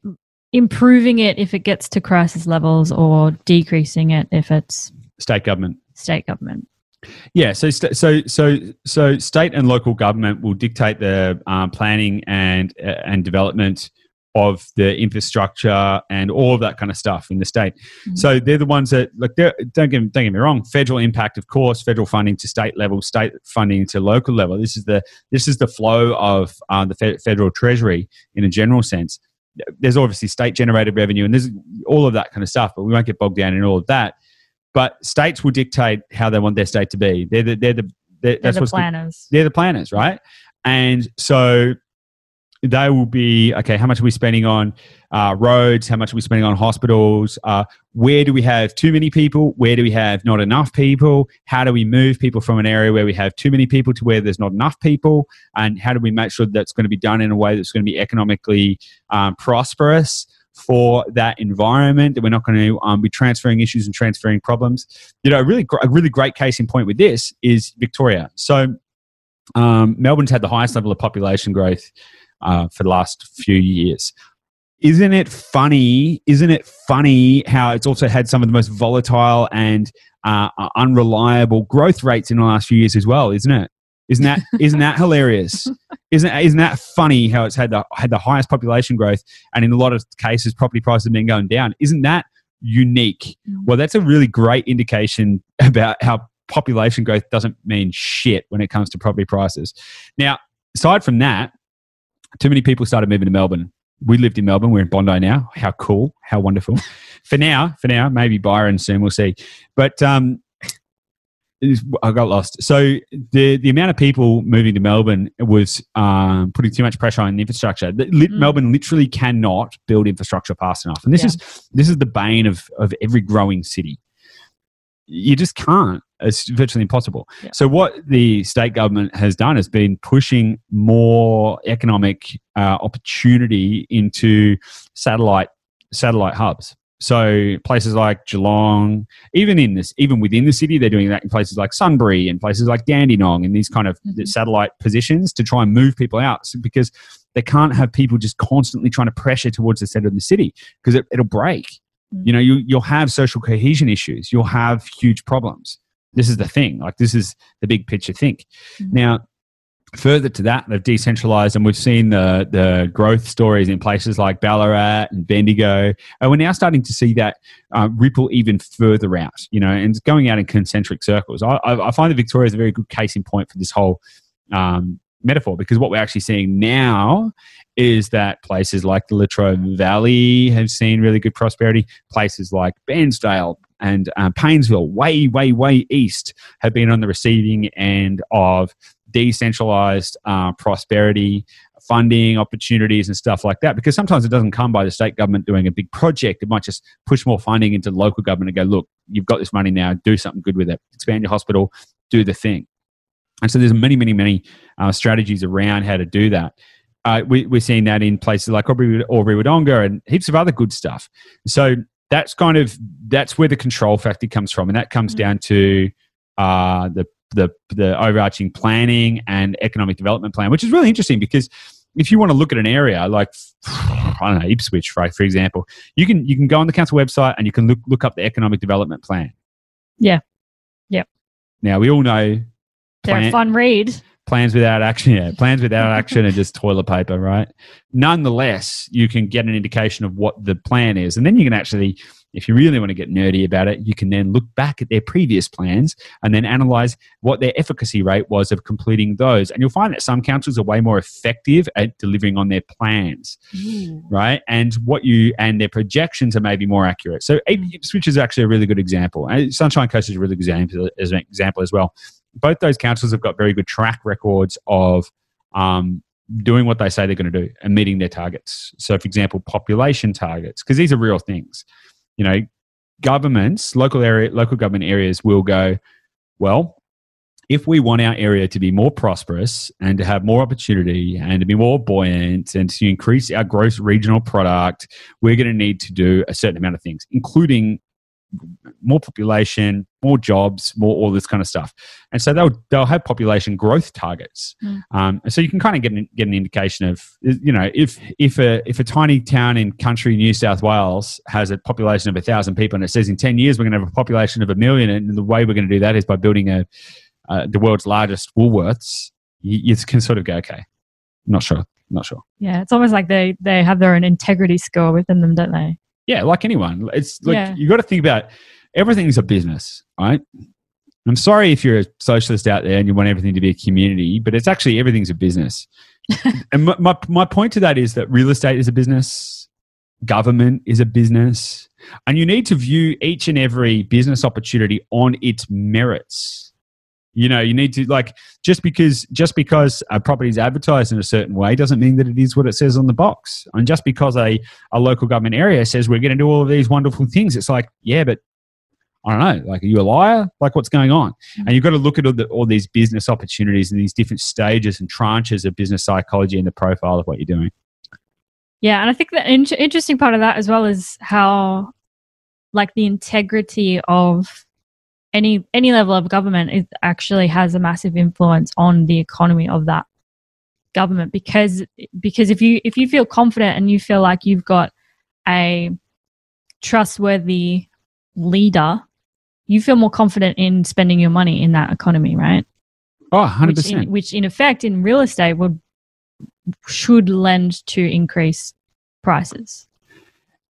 improving it if it gets to crisis levels or decreasing it if it's State government. state government. Yeah, so st- so so so state and local government will dictate the um, planning and uh, and development of the infrastructure and all of that kind of stuff in the state. Mhm. So they're the ones that like they're, don't get don't get me wrong. Federal impact, of course, federal funding to state level, state funding to local level. This is the this is the flow of uh, the fe- federal treasury in a general sense. There's obviously state generated revenue and there's all of that kind of stuff, but we won't get bogged down in all of that. But states will dictate how they want their state to be. They're the, they're the they're, They're the planners. they're the planners, right? And so they will be okay. How much are we spending on uh, roads? How much are we spending on hospitals? Uh, where do we have too many people? Where do we have not enough people? How do we move people from an area where we have too many people to where there's not enough people? And how do we make sure that's going to be done in a way that's going to be economically um, prosperous? For that environment, that we're not going to um, be transferring issues and transferring problems. You know, a really, a really great case in point with this is Victoria. So, um, Melbourne's had the highest level of population growth uh, for the last few years. Isn't it funny? Isn't it funny how it's also had some of the most volatile and uh, unreliable growth rates in the last few years as well? Isn't it? Isn't that (laughs) isn't that hilarious? Isn't isn't that funny how it's had the had the highest population growth and in a lot of cases property prices have been going down? Isn't that unique? Mm. Well, that's a really great indication about how population growth doesn't mean shit when it comes to property prices. Now, aside from that, too many people started moving to Melbourne. We lived in Melbourne. We're in Bondi now. How cool! How wonderful. (laughs) for now, for now, maybe Byron soon. We'll see. But um, I got lost. So the the amount of people moving to Melbourne was um, putting too much pressure on the infrastructure. The, Mm. Melbourne literally cannot build infrastructure fast enough, and this Yeah. is this is the bane of of every growing city. You just can't. It's virtually impossible. Yeah. So what the state government has done has been pushing more economic uh, opportunity into satellite satellite hubs. So places like Geelong, even in this, even within the city, they're doing that in places like Sunbury and places like Dandenong and these kind of Mhm. satellite positions to try and move people out So- because they can't have people just constantly trying to pressure towards the center of the city because it, it'll break. Mm. You know, you, you'll have social cohesion issues. You'll have huge problems. This is the thing. Like this is the big picture think. Mhm. Now, further to that, they've decentralized, and we've seen the the growth stories in places like Ballarat and Bendigo. And we're now starting to see that uh, ripple even further out. You know, and going out in concentric circles. I, I, I find that Victoria is a very good case in point for this whole um, metaphor because what we're actually seeing now is that places like the Latrobe Valley have seen really good prosperity. Places like Bairnsdale, and uh, Paynesville, way, way, way east, have been on the receiving end of decentralized uh, prosperity, funding opportunities, and stuff like that. Because sometimes it doesn't come by the state government doing a big project. It might just push more funding into local government and go, look, you've got this money now, do something good with it. Expand your hospital, do the thing. And so there's many, many, many uh, strategies around how to do that. Uh, we, are seeing that in places like Albury, Albury Wodonga and heaps of other good stuff. So that's kind of that's where the control factor comes from, and that comes mm-hmm. down to uh, the the the overarching planning and economic development plan, which is really interesting because if you want to look at an area like (sighs) I don't know Ipswich, right, for example, you can you can go on the council website and you can look look up the economic development plan. Yeah. Yep. Now we all know plan, they're a fun read. Plans without action, yeah. Plans without (laughs) action are just toilet paper, right? Nonetheless, you can get an indication of what the plan is, and then you can actually if you really want to get nerdy about it, you can then look back at their previous plans and then analyze what their efficacy rate was of completing those. And you'll find that some councils are way more effective at delivering on their plans, mm. right? And what you and their projections are maybe more accurate. So Ipswich is actually a really good example. And Sunshine Coast is a really good example as an example as well both those councils have got very good track records of um, doing what they say they're going to do and meeting their targets. So, for example, population targets, because these are real things. You know, governments, local area, local government areas will go, well, if we want our area to be more prosperous and to have more opportunity and to be more buoyant and to increase our gross regional product, we're going to need to do a certain amount of things, including more population, more jobs, more all this kind of stuff. And so they'll they'll have population growth targets. Mm. Um, so you can kind of get an, get an indication of you know if if a if a tiny town in country New South Wales has a population of a thousand people and it says in ten years we're going to have a population of a million, and the way we're going to do that is by building a uh, the world's largest Woolworths. You, you can sort of go okay, not sure, not sure. Yeah, it's almost like they they have their own integrity score within them, don't they? Yeah, like anyone. It's like yeah. you got to think about everything's a business, right? I'm sorry if you're a socialist out there and you want everything to be a community, but it's actually everything's a business. (laughs) and my, my, my point to that is that real estate is a business, government is a business, and you need to view each and every business opportunity on its merits you know you need to like just because just because a property is advertised in a certain way doesn't mean that it is what it says on the box and just because a, a local government area says we're going to do all of these wonderful things it's like yeah but I don't know, like, are you a liar? Like, what's going on? Mm-hmm. And you've got to look at all, the, all, these business opportunities and these different stages and tranches of business psychology and the profile of what you're doing. Yeah. And I think the in- interesting part of that as well is how, like, the integrity of any any level of government it actually has a massive influence on the economy of that government because because if you if you feel confident and you feel like you've got a trustworthy leader you feel more confident in spending your money in that economy right? Oh 100% which in, which in effect in real estate would should lend to increase prices.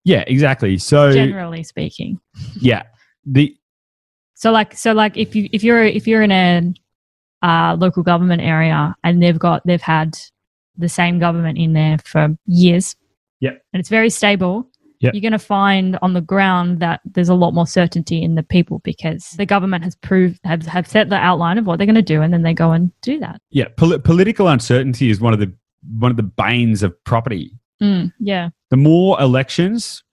Yeah exactly. So generally speaking. Yeah. The so like so like if you if you're if you're in a uh, local government area and they've got they've had the same government in there for years. Yeah. And it's very stable. Yep. You're going to find on the ground that there's a lot more certainty in the people because the government has proved have, have set the outline of what they're going to do and then they go and do that. Yeah, Pol- political uncertainty is one of the one of the banes of property. Mm, yeah. The more elections,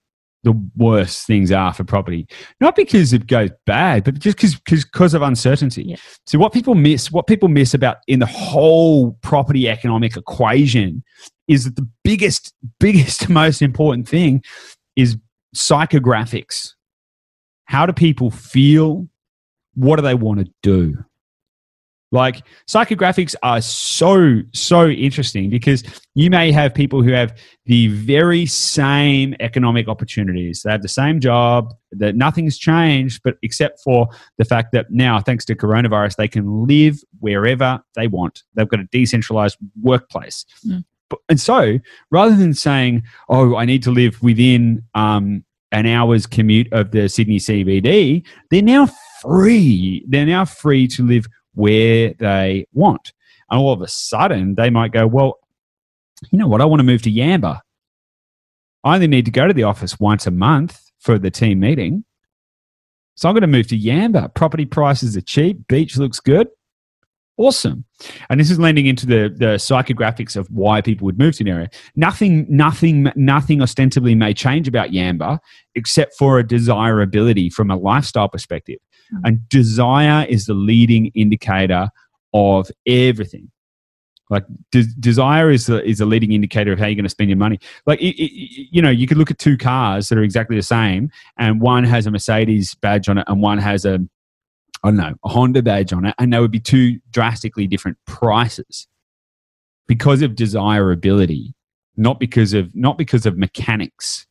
the worse things are for property. Not because it goes bad, but just because because of uncertainty. Yeah. So what people miss, what people miss about in the whole property economic equation is that the biggest, biggest, (laughs) most important thing is psychographics. How do people feel? What do they want to do? Like psychographics are so, so interesting because you may have people who have the very same economic opportunities. They have the same job, that nothing's changed, but except for the fact that now, thanks to coronavirus, they can live wherever they want. They've got a decentralized workplace. Mm. And so rather than saying, oh, I need to live within um, an hour's commute of the Sydney CBD, they're now free. They're now free to live where they want. And all of a sudden, they might go, well, you know what? I want to move to Yamba. I only need to go to the office once a month for the team meeting. So I'm going to move to Yamba. Property prices are cheap. Beach looks good. Awesome. And this is lending into the, the psychographics of why people would move to an area. Nothing, nothing, nothing ostensibly may change about Yamba except for a desirability from a lifestyle perspective. And desire is the leading indicator of everything. Like de- desire is a, is a leading indicator of how you're going to spend your money. Like it, it, you know, you could look at two cars that are exactly the same, and one has a Mercedes badge on it, and one has a I don't know a Honda badge on it, and they would be two drastically different prices because of desirability, not because of not because of mechanics.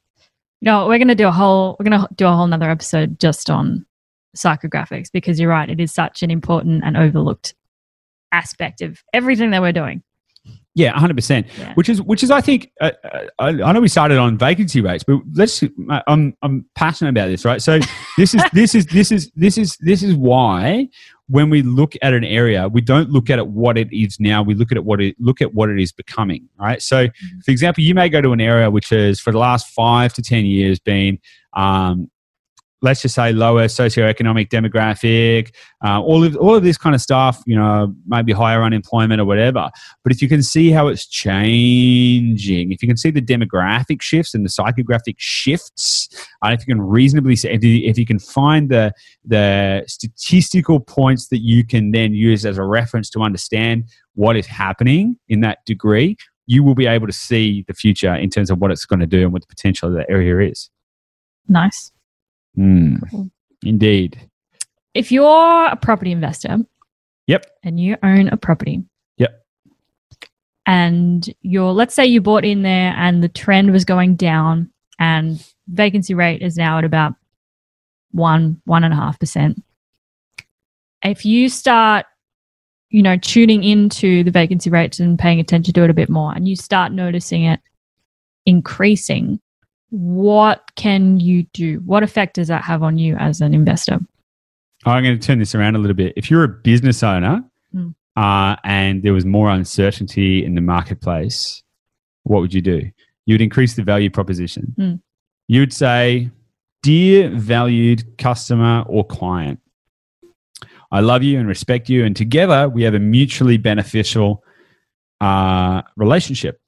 No, we're going to do a whole we're going to do a whole another episode just on psychographics because you're right, it is such an important and overlooked aspect of everything that we're doing. Yeah, 100%. Yeah. Which is which is I think uh, uh, I, I, know we started on vacancy rates, but let's I'm I'm passionate about this, right? So (laughs) this is this is this is this is this is why when we look at an area, we don't look at it what it is now. We look at it what it look at what it is becoming, right? So, mm-hmm. for example, you may go to an area which has for the last five to ten years been um, let's just say lower socioeconomic demographic, uh, all of all of this kind of stuff, you know, maybe higher unemployment or whatever. But if you can see how it's changing, if you can see the demographic shifts and the psychographic shifts, and if you can reasonably see, if you, if you can find the the statistical points that you can then use as a reference to understand what is happening in that degree, you will be able to see the future in terms of what it's going to do and what the potential of that area is. Nice. Mm. Indeed. If you're a property investor, yep, and you own a property, yep, and you're let's say you bought in there and the trend was going down and vacancy rate is now at about one one and a half percent. If you start you know tuning into the vacancy rates and paying attention to it a bit more and you start noticing it increasing what can you do? What effect does that have on you as an investor? I'm going to turn this around a little bit. If you're a business owner mm. uh, and there was more uncertainty in the marketplace, what would you do? You would increase the value proposition. Mm. You would say, Dear valued customer or client, I love you and respect you, and together we have a mutually beneficial uh, relationship.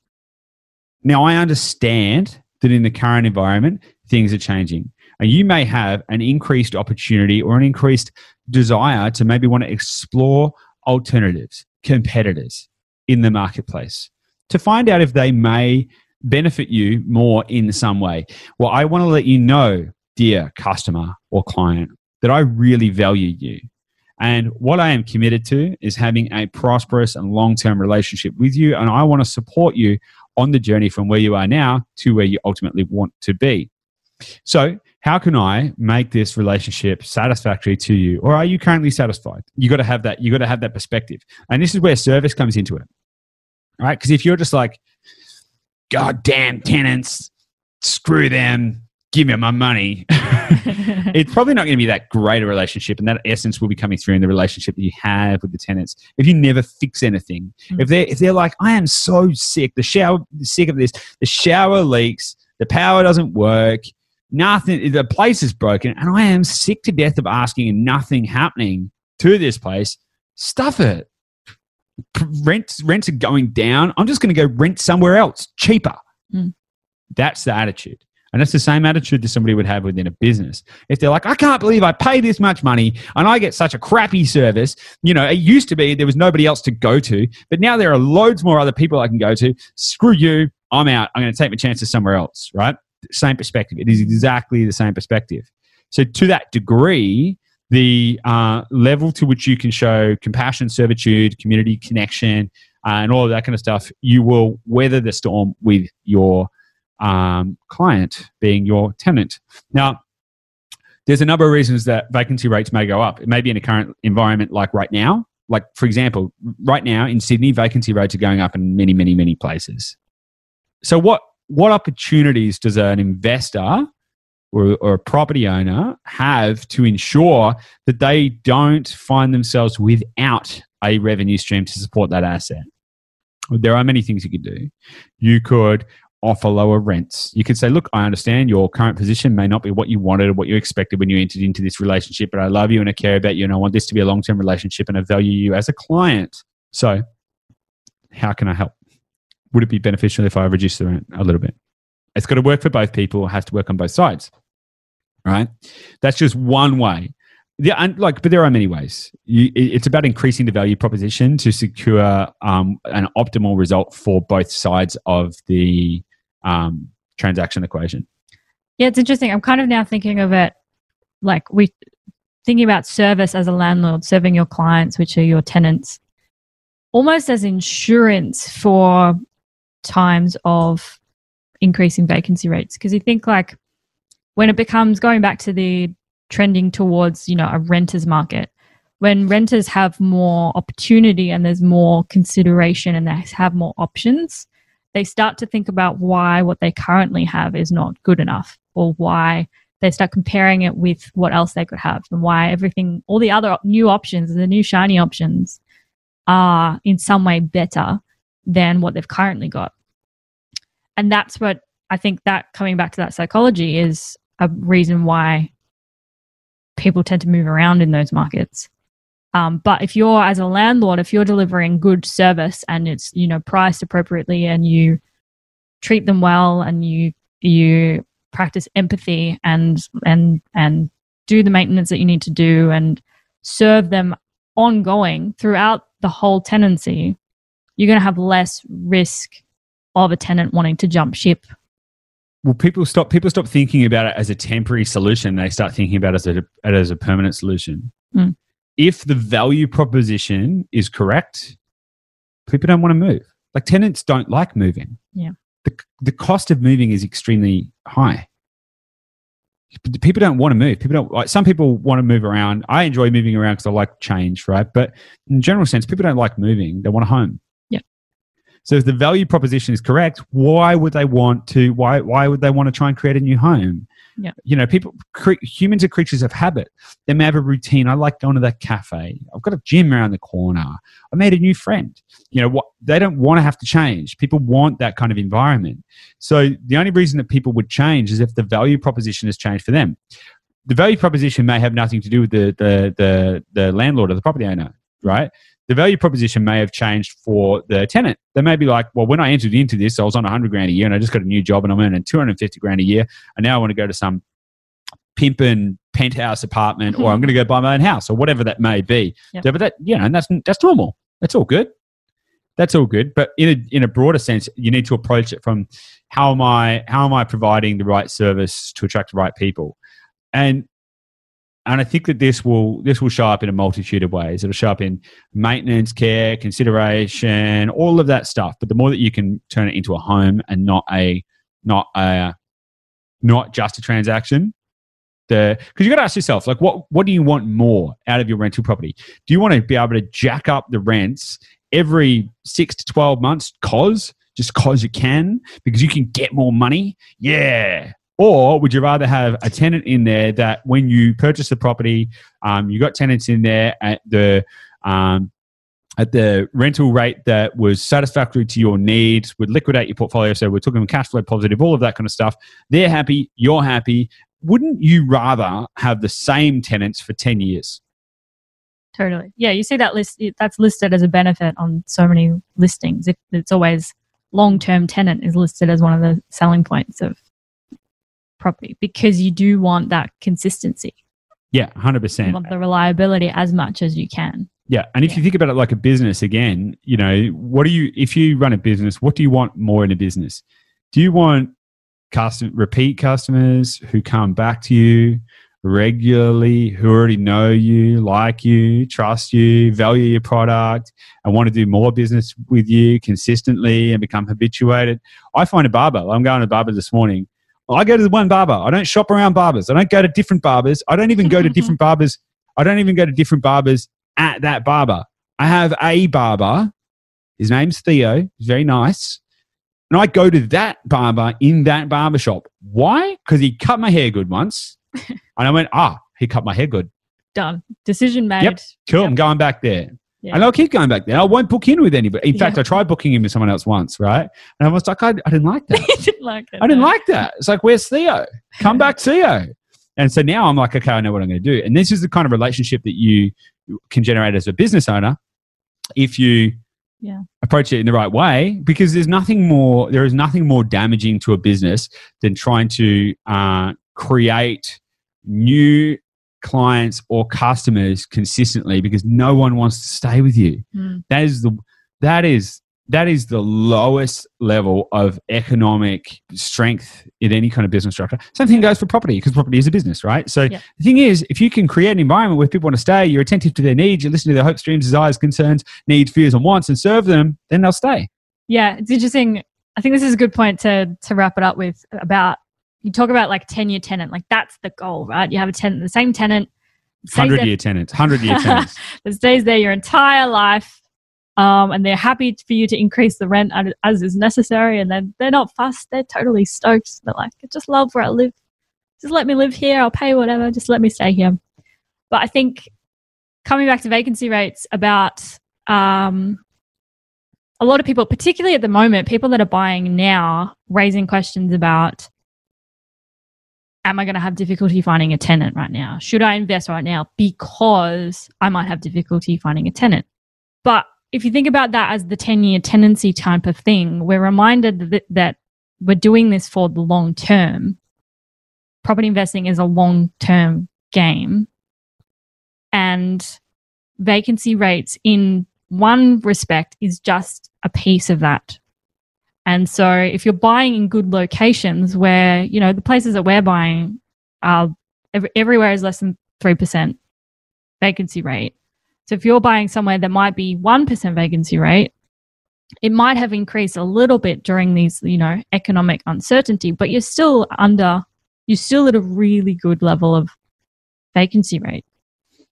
Now, I understand that in the current environment, things are changing. And you may have an increased opportunity or an increased desire to maybe want to explore alternatives, competitors in the marketplace to find out if they may benefit you more in some way. Well, I want to let you know, dear customer or client, that I really value you. And what I am committed to is having a prosperous and long term relationship with you. And I want to support you on the journey from where you are now to where you ultimately want to be. So, how can I make this relationship satisfactory to you? Or are you currently satisfied? You got to have that, you got to have that perspective. And this is where service comes into it. Right? Because if you're just like, God damn tenants, screw them, give me my money. (laughs) (laughs) it's probably not going to be that great a relationship, and that essence will be coming through in the relationship that you have with the tenants. If you never fix anything, mm-hmm. if they're if they're like, I am so sick, the shower sick of this, the shower leaks, the power doesn't work, nothing, the place is broken, and I am sick to death of asking and nothing happening to this place. Stuff it. Rents rents are going down. I'm just going to go rent somewhere else cheaper. Mm. That's the attitude. And that's the same attitude that somebody would have within a business. If they're like, I can't believe I pay this much money and I get such a crappy service. You know, it used to be there was nobody else to go to, but now there are loads more other people I can go to. Screw you. I'm out. I'm going to take my chances somewhere else, right? Same perspective. It is exactly the same perspective. So, to that degree, the uh, level to which you can show compassion, servitude, community connection, uh, and all of that kind of stuff, you will weather the storm with your um, client being your tenant. Now, there's a number of reasons that vacancy rates may go up. It may be in a current environment like right now. Like, for example, right now in Sydney, vacancy rates are going up in many, many, many places. So, what, what opportunities does an investor or, or a property owner have to ensure that they don't find themselves without a revenue stream to support that asset? there are many things you could do. You could offer lower rents. You could say, look, I understand your current position may not be what you wanted or what you expected when you entered into this relationship, but I love you and I care about you and I want this to be a long term relationship and I value you as a client. So, how can I help? Would it be beneficial if I reduce the rent a little bit? It's got to work for both people, it has to work on both sides. Right? That's just one way. Yeah, and like, but there are many ways. You, it's about increasing the value proposition to secure um, an optimal result for both sides of the um, transaction equation. Yeah, it's interesting. I'm kind of now thinking of it like we thinking about service as a landlord, serving your clients, which are your tenants, almost as insurance for times of increasing vacancy rates. Because you think like when it becomes going back to the trending towards you know a renters market. When renters have more opportunity and there's more consideration and they have more options they start to think about why what they currently have is not good enough or why they start comparing it with what else they could have and why everything all the other new options the new shiny options are in some way better than what they've currently got. And that's what i think that coming back to that psychology is a reason why people tend to move around in those markets. Um, but if you're as a landlord, if you're delivering good service and it's you know priced appropriately and you treat them well and you you practice empathy and and and do the maintenance that you need to do and serve them ongoing throughout the whole tenancy, you're going to have less risk of a tenant wanting to jump ship well, people stop people stop thinking about it as a temporary solution. They start thinking about it as a, as a permanent solution. Mm. If the value proposition is correct, people don't want to move. Like tenants don't like moving. Yeah. The, the cost of moving is extremely high. People don't want to move. People don't like. Some people want to move around. I enjoy moving around because I like change, right? But in general sense, people don't like moving. They want a home. So if the value proposition is correct, why would they want to? Why why would they want to try and create a new home? Yeah. You know, people, cre- humans are creatures of habit. They may have a routine. I like going to that cafe. I've got a gym around the corner. I made a new friend. You know what? They don't want to have to change. People want that kind of environment. So the only reason that people would change is if the value proposition has changed for them. The value proposition may have nothing to do with the the the, the landlord or the property owner, right? The value proposition may have changed for the tenant. They may be like, well, when I entered into this, I was on 100 grand a year and I just got a new job and I'm earning 250 grand a year. And now I want to go to some pimping penthouse apartment or I'm mm-hmm. going to go buy my own house or whatever that may be. Yep. but that, you know, and that's, that's normal. That's all good. That's all good. But in a, in a broader sense, you need to approach it from how am I, how am I providing the right service to attract the right people? And and I think that this will this will show up in a multitude of ways. It'll show up in maintenance, care, consideration, all of that stuff. But the more that you can turn it into a home and not a not a not just a transaction, the because you got to ask yourself like what what do you want more out of your rental property? Do you want to be able to jack up the rents every six to twelve months? Cause just cause you can because you can get more money. Yeah, or would you rather have a tenant in there that when you purchase the property, um, you got tenants in there at the um, at the rental rate that was satisfactory to your needs, would liquidate your portfolio. So we're talking cash flow positive, all of that kind of stuff. They're happy, you're happy. Wouldn't you rather have the same tenants for 10 years? Totally. Yeah, you see that list that's listed as a benefit on so many listings. It's always long-term tenant is listed as one of the selling points of property because you do want that consistency. Yeah, 100%. You want the reliability as much as you can. Yeah. And if yeah. you think about it like a business again, you know, what do you, if you run a business, what do you want more in a business? Do you want custom, repeat customers who come back to you regularly, who already know you, like you, trust you, value your product, and want to do more business with you consistently and become habituated? I find a barber. I'm going to barber this morning I go to the one barber. I don't shop around barbers. I don't go to different barbers. I don't even go to (laughs) different barbers. I don't even go to different barbers at that barber. I have a barber. His name's Theo. He's very nice. And I go to that barber in that barber shop. Why? Because he cut my hair good once. (laughs) and I went, ah, he cut my hair good. Done. Decision made. Yep. Cool. Yep. I'm going back there. Yeah. And I'll keep going back there. I won't book in with anybody. In fact, Yeah. I tried booking in with someone else once, right? And I was like, I, I didn't like that. (laughs) I didn't like it. I didn't no. like that. It's like, where's Theo? Come back, Theo. And so now I'm like, okay, I know what I'm going to do. And this is the kind of relationship that you can generate as a business owner if you Yeah. approach it in the right way. Because there's nothing more, there is nothing more damaging to a business than trying to uh, create new clients or customers consistently because no one wants to stay with you Mm. that is the that is that is the lowest level of economic strength in any kind of business structure. Same thing goes for property because property is a business, right? So Yeah. the thing is, if you can create an environment where people want to stay, you're attentive to their needs, you listen to their hopes, dreams, desires, concerns, needs, fears, and wants, and serve them, then they'll stay. Yeah, it's interesting. I think this is a good point to to wrap it up with about you talk about like 10 year tenant, like that's the goal, right? You have a tenant, the same tenant stays Hundred there- year tenants, hundred year tenants. (laughs) that stays there your entire life. Um, and they're happy for you to increase the rent as- as is necessary. And then they're not fussed. They're totally stoked. They're like, I just love where I live. Just let me live here. I'll pay whatever. Just let me stay here. But I think coming back to vacancy rates about um, a lot of people, particularly at the moment, people that are buying now, raising questions about am I going to have difficulty finding a tenant right now? Should I invest right now because I might have difficulty finding a tenant? But if you think about that as the 10 year tenancy type of thing, we're reminded that, that we're doing this for the long term. Property investing is a long term game. And vacancy rates, in one respect, is just a piece of that. And so if you're buying in good locations where, you know, the places that we're buying are ev- everywhere is less than 3% vacancy rate. So if you're buying somewhere that might be 1% vacancy rate, it might have increased a little bit during these, you know, economic uncertainty, but you're still under, you're still at a really good level of vacancy rate.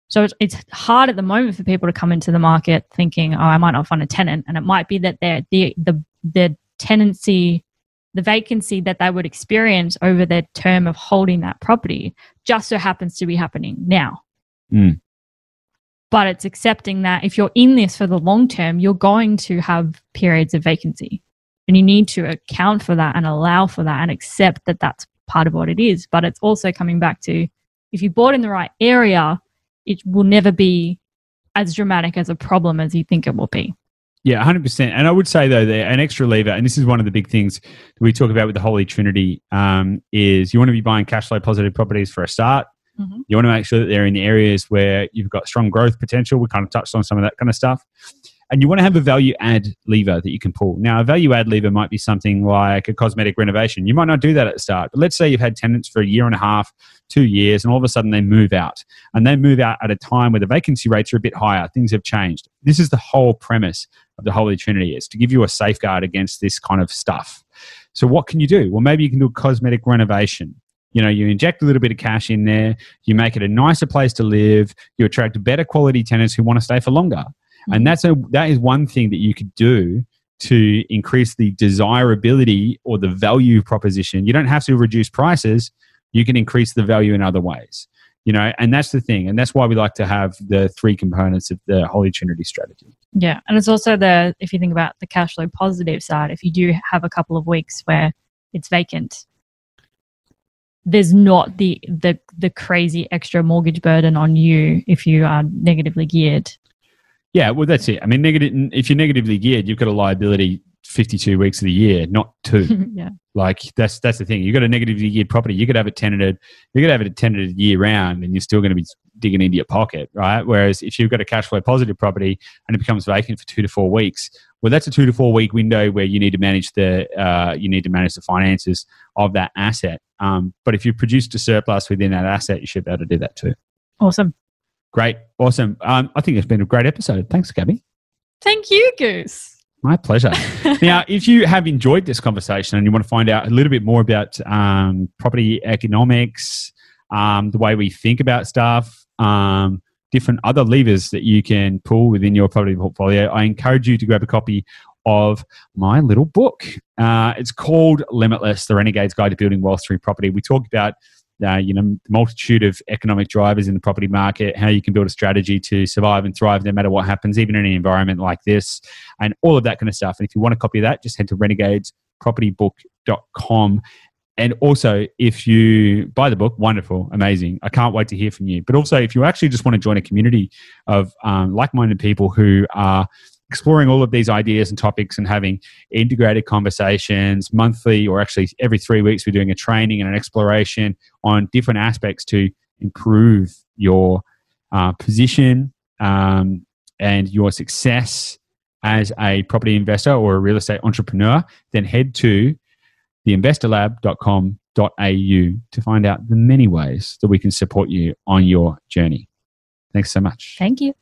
So it's, it's hard at the moment for people to come into the market thinking, oh, I might not find a tenant. And it might be that they're, the, the, the tenancy, the vacancy that they would experience over their term of holding that property just so happens to be happening now. Mm. But it's accepting that if you're in this for the long term, you're going to have periods of vacancy. And you need to account for that and allow for that and accept that that's part of what it is. But it's also coming back to if you bought in the right area, it will never be as dramatic as a problem as you think it will be. Yeah, 100%. And I would say, though, that an extra lever, and this is one of the big things that we talk about with the Holy Trinity, um, is you want to be buying cash flow positive properties for a start. Mhm. You want to make sure that they're in areas where you've got strong growth potential. We kind of touched on some of that kind of stuff. And you want to have a value add lever that you can pull. Now, a value add lever might be something like a cosmetic renovation. You might not do that at the start, but let's say you've had tenants for a year and a half, two years, and all of a sudden they move out. And they move out at a time where the vacancy rates are a bit higher. Things have changed. This is the whole premise the Holy Trinity is to give you a safeguard against this kind of stuff. So what can you do? Well, maybe you can do a cosmetic renovation. You know, you inject a little bit of cash in there, you make it a nicer place to live, you attract better quality tenants who want to stay for longer. And mm-hmm. that's a that is one thing that you could do to increase the desirability or the value proposition. You don't have to reduce prices, you can increase the value in other ways. You know, and that's the thing. And that's why we like to have the three components of the Holy Trinity strategy. Yeah. And it's also the, if you think about the cash flow positive side, if you do have a couple of weeks where it's vacant, there's not the, the, the crazy extra mortgage burden on you if you are negatively geared. Yeah, well, that's it. I mean, negative. If you're negatively geared, you've got a liability 52 weeks of the year, not two. (laughs) yeah. like that's that's the thing. You've got a negatively geared property. You could have it tenanted. You could have it tenanted year round, and you're still going to be digging into your pocket, right? Whereas if you've got a cash flow positive property and it becomes vacant for two to four weeks, well, that's a two to four week window where you need to manage the uh, you need to manage the finances of that asset. Um, but if you've produced a surplus within that asset, you should be able to do that too. Awesome. Great, awesome. Um, I think it's been a great episode. Thanks, Gabby. Thank you, Goose. My pleasure. (laughs) now, if you have enjoyed this conversation and you want to find out a little bit more about um, property economics, um, the way we think about stuff, um, different other levers that you can pull within your property portfolio, I encourage you to grab a copy of my little book. Uh, it's called Limitless The Renegade's Guide to Building Wealth Through Property. We talk about uh, you know, the multitude of economic drivers in the property market, how you can build a strategy to survive and thrive no matter what happens, even in an environment like this, and all of that kind of stuff. And if you want a copy of that, just head to renegadespropertybook.com. And also, if you buy the book, wonderful, amazing. I can't wait to hear from you. But also, if you actually just want to join a community of um, like minded people who are exploring all of these ideas and topics and having integrated conversations monthly or actually every three weeks, we're doing a training and an exploration on different aspects to improve your uh, position um, and your success as a property investor or a real estate entrepreneur, then head to theinvestorlab.com.au to find out the many ways that we can support you on your journey. Thanks so much. Thank you.